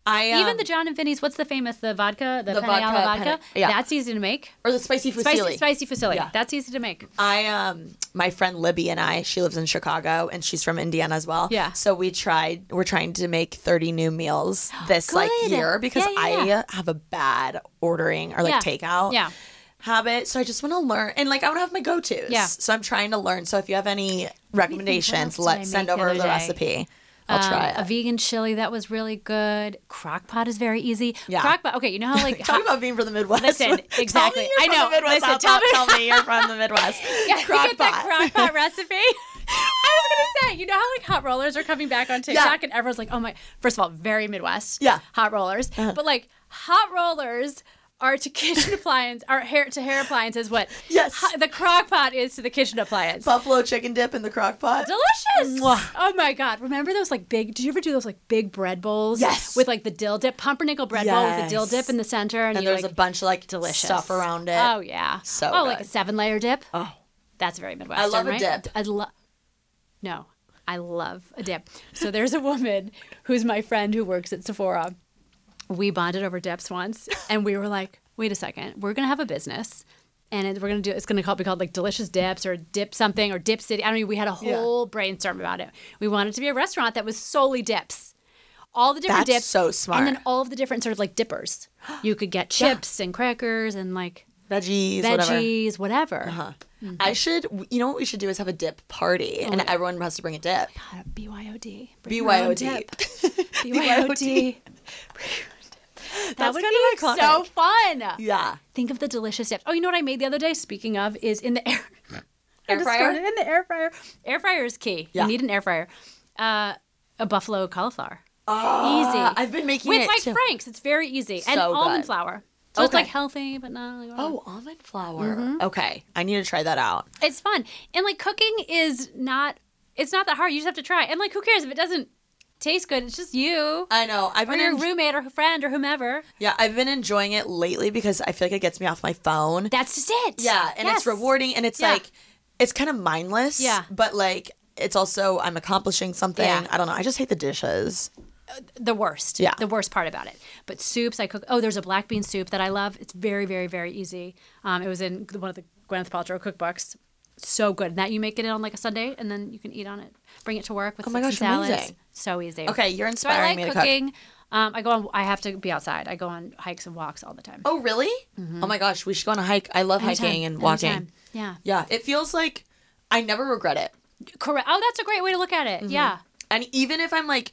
I Even um, the Jon and Vinny's, what's the famous the vodka, the, The vodka, vodka? penne- yeah. That's easy to make. or the spicy fusilli. Spicy, spicy fusilli. Yeah. That's easy to make. I um my friend Libby and I, she lives in Chicago and she's from Indiana as well. Yeah. So we tried we're trying to make 30 new meals <gasps> this like year because Yeah, yeah. I have a bad ordering or like takeout Yeah. habit. So I just want to learn and like I want to have my go-tos. Yeah. So I'm trying to learn. So if you have any recommendations, let's send make the over the recipe. I'll try Um, it. A vegan chili that was really good. Crock pot is very easy. Yeah. Crock pot. Okay, you know how like <laughs> Talk about being from the Midwest. Listen, <laughs> exactly. I from know. The Midwest. Listen, tell tell, me- you're from the <laughs> Midwest. Yeah, Crock get pot. crock pot recipe. I was gonna say, you know how like hot rollers are coming back on TikTok, and everyone's like, "Oh my!" First of all, very Midwest. Yeah. Uh-huh. hot rollers. But like hot rollers are to <laughs> kitchen appliance, are hair to hair appliances. What? Yes. The crock pot is to the kitchen appliance. Buffalo chicken dip in the crock pot. Delicious! Mwah. Oh my god! Remember those like big? Did you ever do those like big bread bowls? Yes. With like the dill dip, pumpernickel bread bowl with the dill dip in the center, and, and there's like a bunch of like delicious stuff around it. Oh yeah. So oh, like a seven layer dip. Oh. That's very Midwestern. I love a right? dip. I love. No, I love a dip. So there's a woman who's my friend who works at Sephora. We bonded over dips once, and we were like, "Wait a second, we're gonna have a business." And it- we're gonna do. It's gonna call, be called like Delicious Dips or Dip something or Dip City. I don't know. We had a whole brainstorm about it. We wanted to be a restaurant that was solely dips, all the different That's dips. so smart. And then all of the different sort of like dippers. <gasps> You could get chips and crackers and like Veggies, whatever. veggies, whatever. Uh-huh. I should, you know what we should do is have a dip party, and everyone has to bring a dip. BYOD. Bring own <laughs> BYOD. BYOD. <laughs> That That's would be iconic. so fun. Yeah. Think of the delicious dips. Oh, you know what I made the other day? Speaking of, is in the <laughs> air. Air fryer? In the air fryer. Air fryer is key. Yeah. You need an air fryer. Uh, a buffalo cauliflower. Oh, easy. I've been making it. With it like too. Frank's. It's very easy. and So almond good. flour. So it's like healthy, but not like Oh, almond flour. Okay, I need to try that out. It's fun. And like cooking is not it's not that hard. You just have to try. And like who cares if it doesn't taste good? It's just you. I know. I've or been your en- roommate or friend or whomever. yeah, I've been enjoying it lately because I feel like it gets me off my phone. That's just it. yeah, and Yes. it's rewarding, and it's Yeah. like it's kind of mindless. Yeah. but like it's also I'm accomplishing something. Yeah. I don't know. I just hate the dishes. the worst. Yeah. The worst part about it. But soups, I cook. Oh, there's a black bean soup that I love. It's very, very, very easy. Um, it was in one of the Gwyneth Paltrow cookbooks. So good. And that you make it on like a Sunday, and then you can eat on it. Bring it to work with Oh my some gosh, salads. amazing. So easy. Okay, you're So I inspiring like me to cook. cooking. Um, I go on. I have to be outside. I go on hikes and walks all the time. Oh, really? Oh my gosh, we should go on a hike. I love Anytime, hiking and walking. anytime. Yeah. Yeah, it feels like I never regret it. Correct. Oh, that's a great way to look at it. Mm-hmm. Yeah. And even if I'm like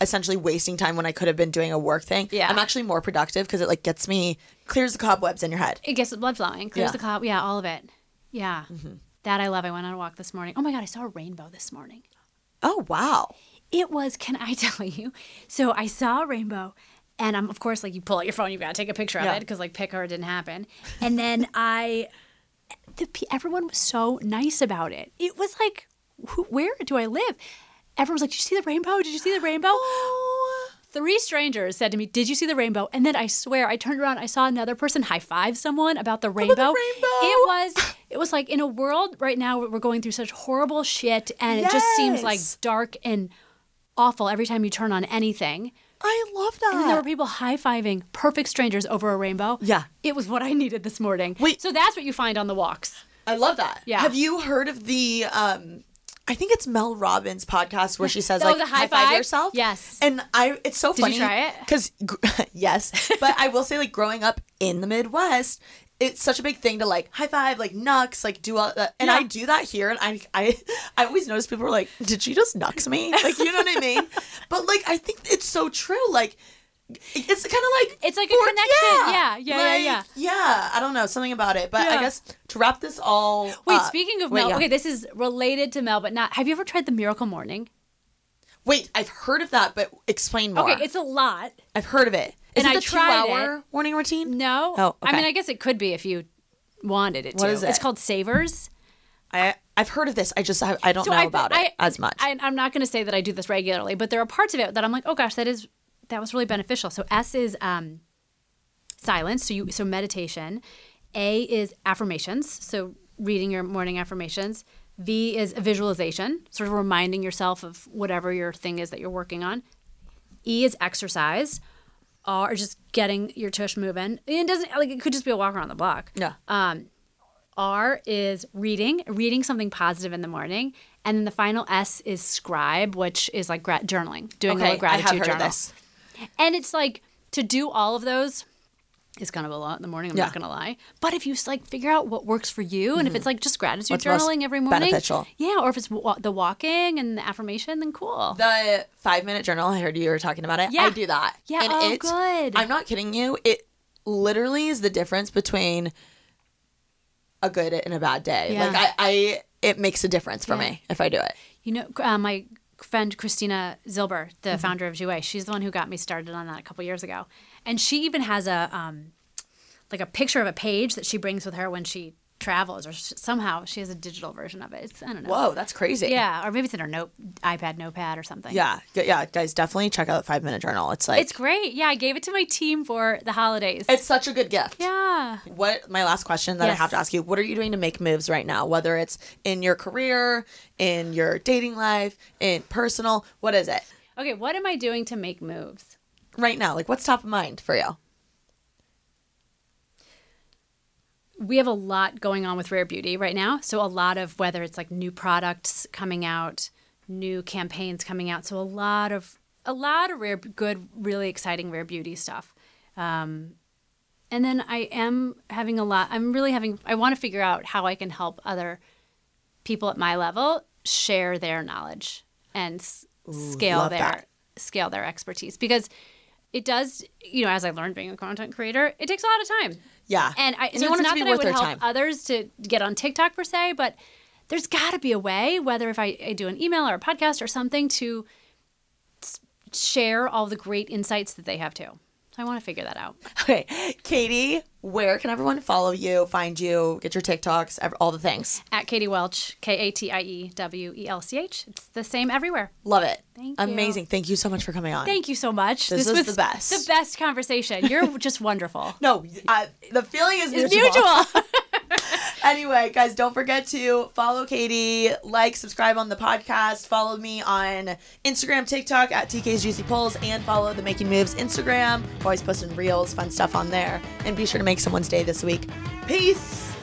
essentially wasting time when I could have been doing a work thing, Yeah. I'm actually more productive because it like gets me clears the cobwebs in your head. It gets the blood flowing, clears Yeah. the cop. Yeah, all of it. Yeah. That I love. I went on a walk this morning. Oh my God, I saw a rainbow this morning. Oh wow. It was, can I <laughs> tell you? So I saw a rainbow, and I'm, of course, like you pull out your phone, you've got to take a picture of Yeah. it because, like, pick it didn't happen. And then I, the, everyone was so nice about it. It was like, who, where do I live? Everyone was like, Did you see the rainbow? Did you see the rainbow? <gasps> Three strangers said to me, Did you see the rainbow? And then I swear, I turned around, I saw another person high five someone about the rainbow. rainbow. It was, it was like in a world right now we're going through such horrible shit, and it just seems like dark and awful every time you turn on anything. I love that. And there were people high fiving perfect strangers over a rainbow. Yeah. It was what I needed this morning. Wait. So that's what you find on the walks. I love that. Yeah. Have you heard of the um I think it's Mel Robbins podcast where she says Oh, like the high high five five? yourself. Yes. And I it's so Did you funny. try it? Cuz <laughs> yes, but I will say like growing up in the Midwest, it's such a big thing to like high five, like nux, like do all that. And I do that here and I I I always notice people are like, "Did she just nux me?" Like, you know what I mean? <laughs> But like I think it's so true like it's kind of like It's like a connection. Yeah, yeah, yeah, like, yeah. Yeah, I don't know something about it, but I guess to wrap this all. Wait, up- speaking of Wait, Mel, yeah. okay, this is related to Mel, but not. Have you ever tried the Miracle Morning? Wait, I've heard of that, but explain more. Okay, it's a lot. I've heard of it. Is And it I the tried two-hour morning routine? No. Oh, I mean. I guess it could be if you wanted it What to. is It's called Savers. I I've heard of this. I just I, I don't know I- about I- it as much. I, I'm not going to say that I do this regularly, but there are parts of it that I'm like, oh gosh, that is that was really beneficial. So S is um, silence, so you so meditation. A is affirmations, so reading your morning affirmations. V is a visualization, sort of reminding yourself of whatever your thing is that you're working on. E is exercise, or just getting your tush moving. It doesn't like it could just be a walk around the block. yeah. Um, R is reading, reading something positive in the morning, and then the final S is scribe, which is like gra- journaling, doing a okay, little gratitude I have heard journal. of this. And it's like to do all of those is kind of a lot in the morning. I'm Yeah. not gonna lie, but if you like figure out what works for you, and if it's like just gratitude Mm-hmm. What's journaling every morning, beneficial. yeah, or if it's wa- the walking and the affirmation, then cool. The five minute journal. I heard you were talking about it. Yeah. I do that. Yeah, And oh, it, good. I'm not kidding you. It literally is the difference between a good and a bad day. Yeah. Like I, I it makes a difference for Yeah. me if I do it. You know, uh, my friend Christina Zilber, the Mm-hmm. founder of Jouer, she's the one who got me started on that a couple years ago. And she even has a um, like a picture of a page that she brings with her when she travels, or somehow she has a digital version of it. It's, I don't know. Whoa, that's crazy. Yeah, or maybe it's in her note iPad notepad or something. Yeah, yeah, guys, definitely check out Five Minute Journal. It's like It's great. Yeah, I gave it to my team for the holidays. it's such a good gift. yeah. What my last question that I have to ask you: What are you doing to make moves right now? Whether it's in your career, in your dating life, in personal, what is it Okay, what am I doing to make moves? Right now? Like, what's top of mind for you? we have a lot going on with Rare Beauty right now. So a lot of whether it's like new products coming out, new campaigns coming out. So a lot of a lot of rare, good, really exciting Rare Beauty stuff. Um, and then I am having a lot. I'm really having. I want to figure out how I can help other people at my level share their knowledge and s- scale their that. scale their expertise because it does. You know, as I learned being a content creator, it takes a lot of time. Yeah, And I, and so it's not that I would help time. others to get on TikTok per se, but there's got to be a way, whether if I, I do an email or a podcast or something, to share all the great insights that they have too. So I want to figure that out. <laughs> Okay, Katie, where can everyone follow you, find you, get your TikToks, all the things? At Katie Welch, K A T I E W E L C H. It's the same everywhere. Love it. Thank you. Amazing. Thank you so much for coming on. Thank you so much. This was the best. The best conversation. You're <laughs> just wonderful. No, uh, the feeling is It's mutual. mutual. <laughs> <laughs> anyway, guys, don't forget to follow Katie, like, subscribe on the podcast, follow me on Instagram, TikTok at TK's Juicy Pulls, and follow the Making Moves Instagram. Always posting reels, fun stuff on there. And be sure to make someone's day this week. Peace.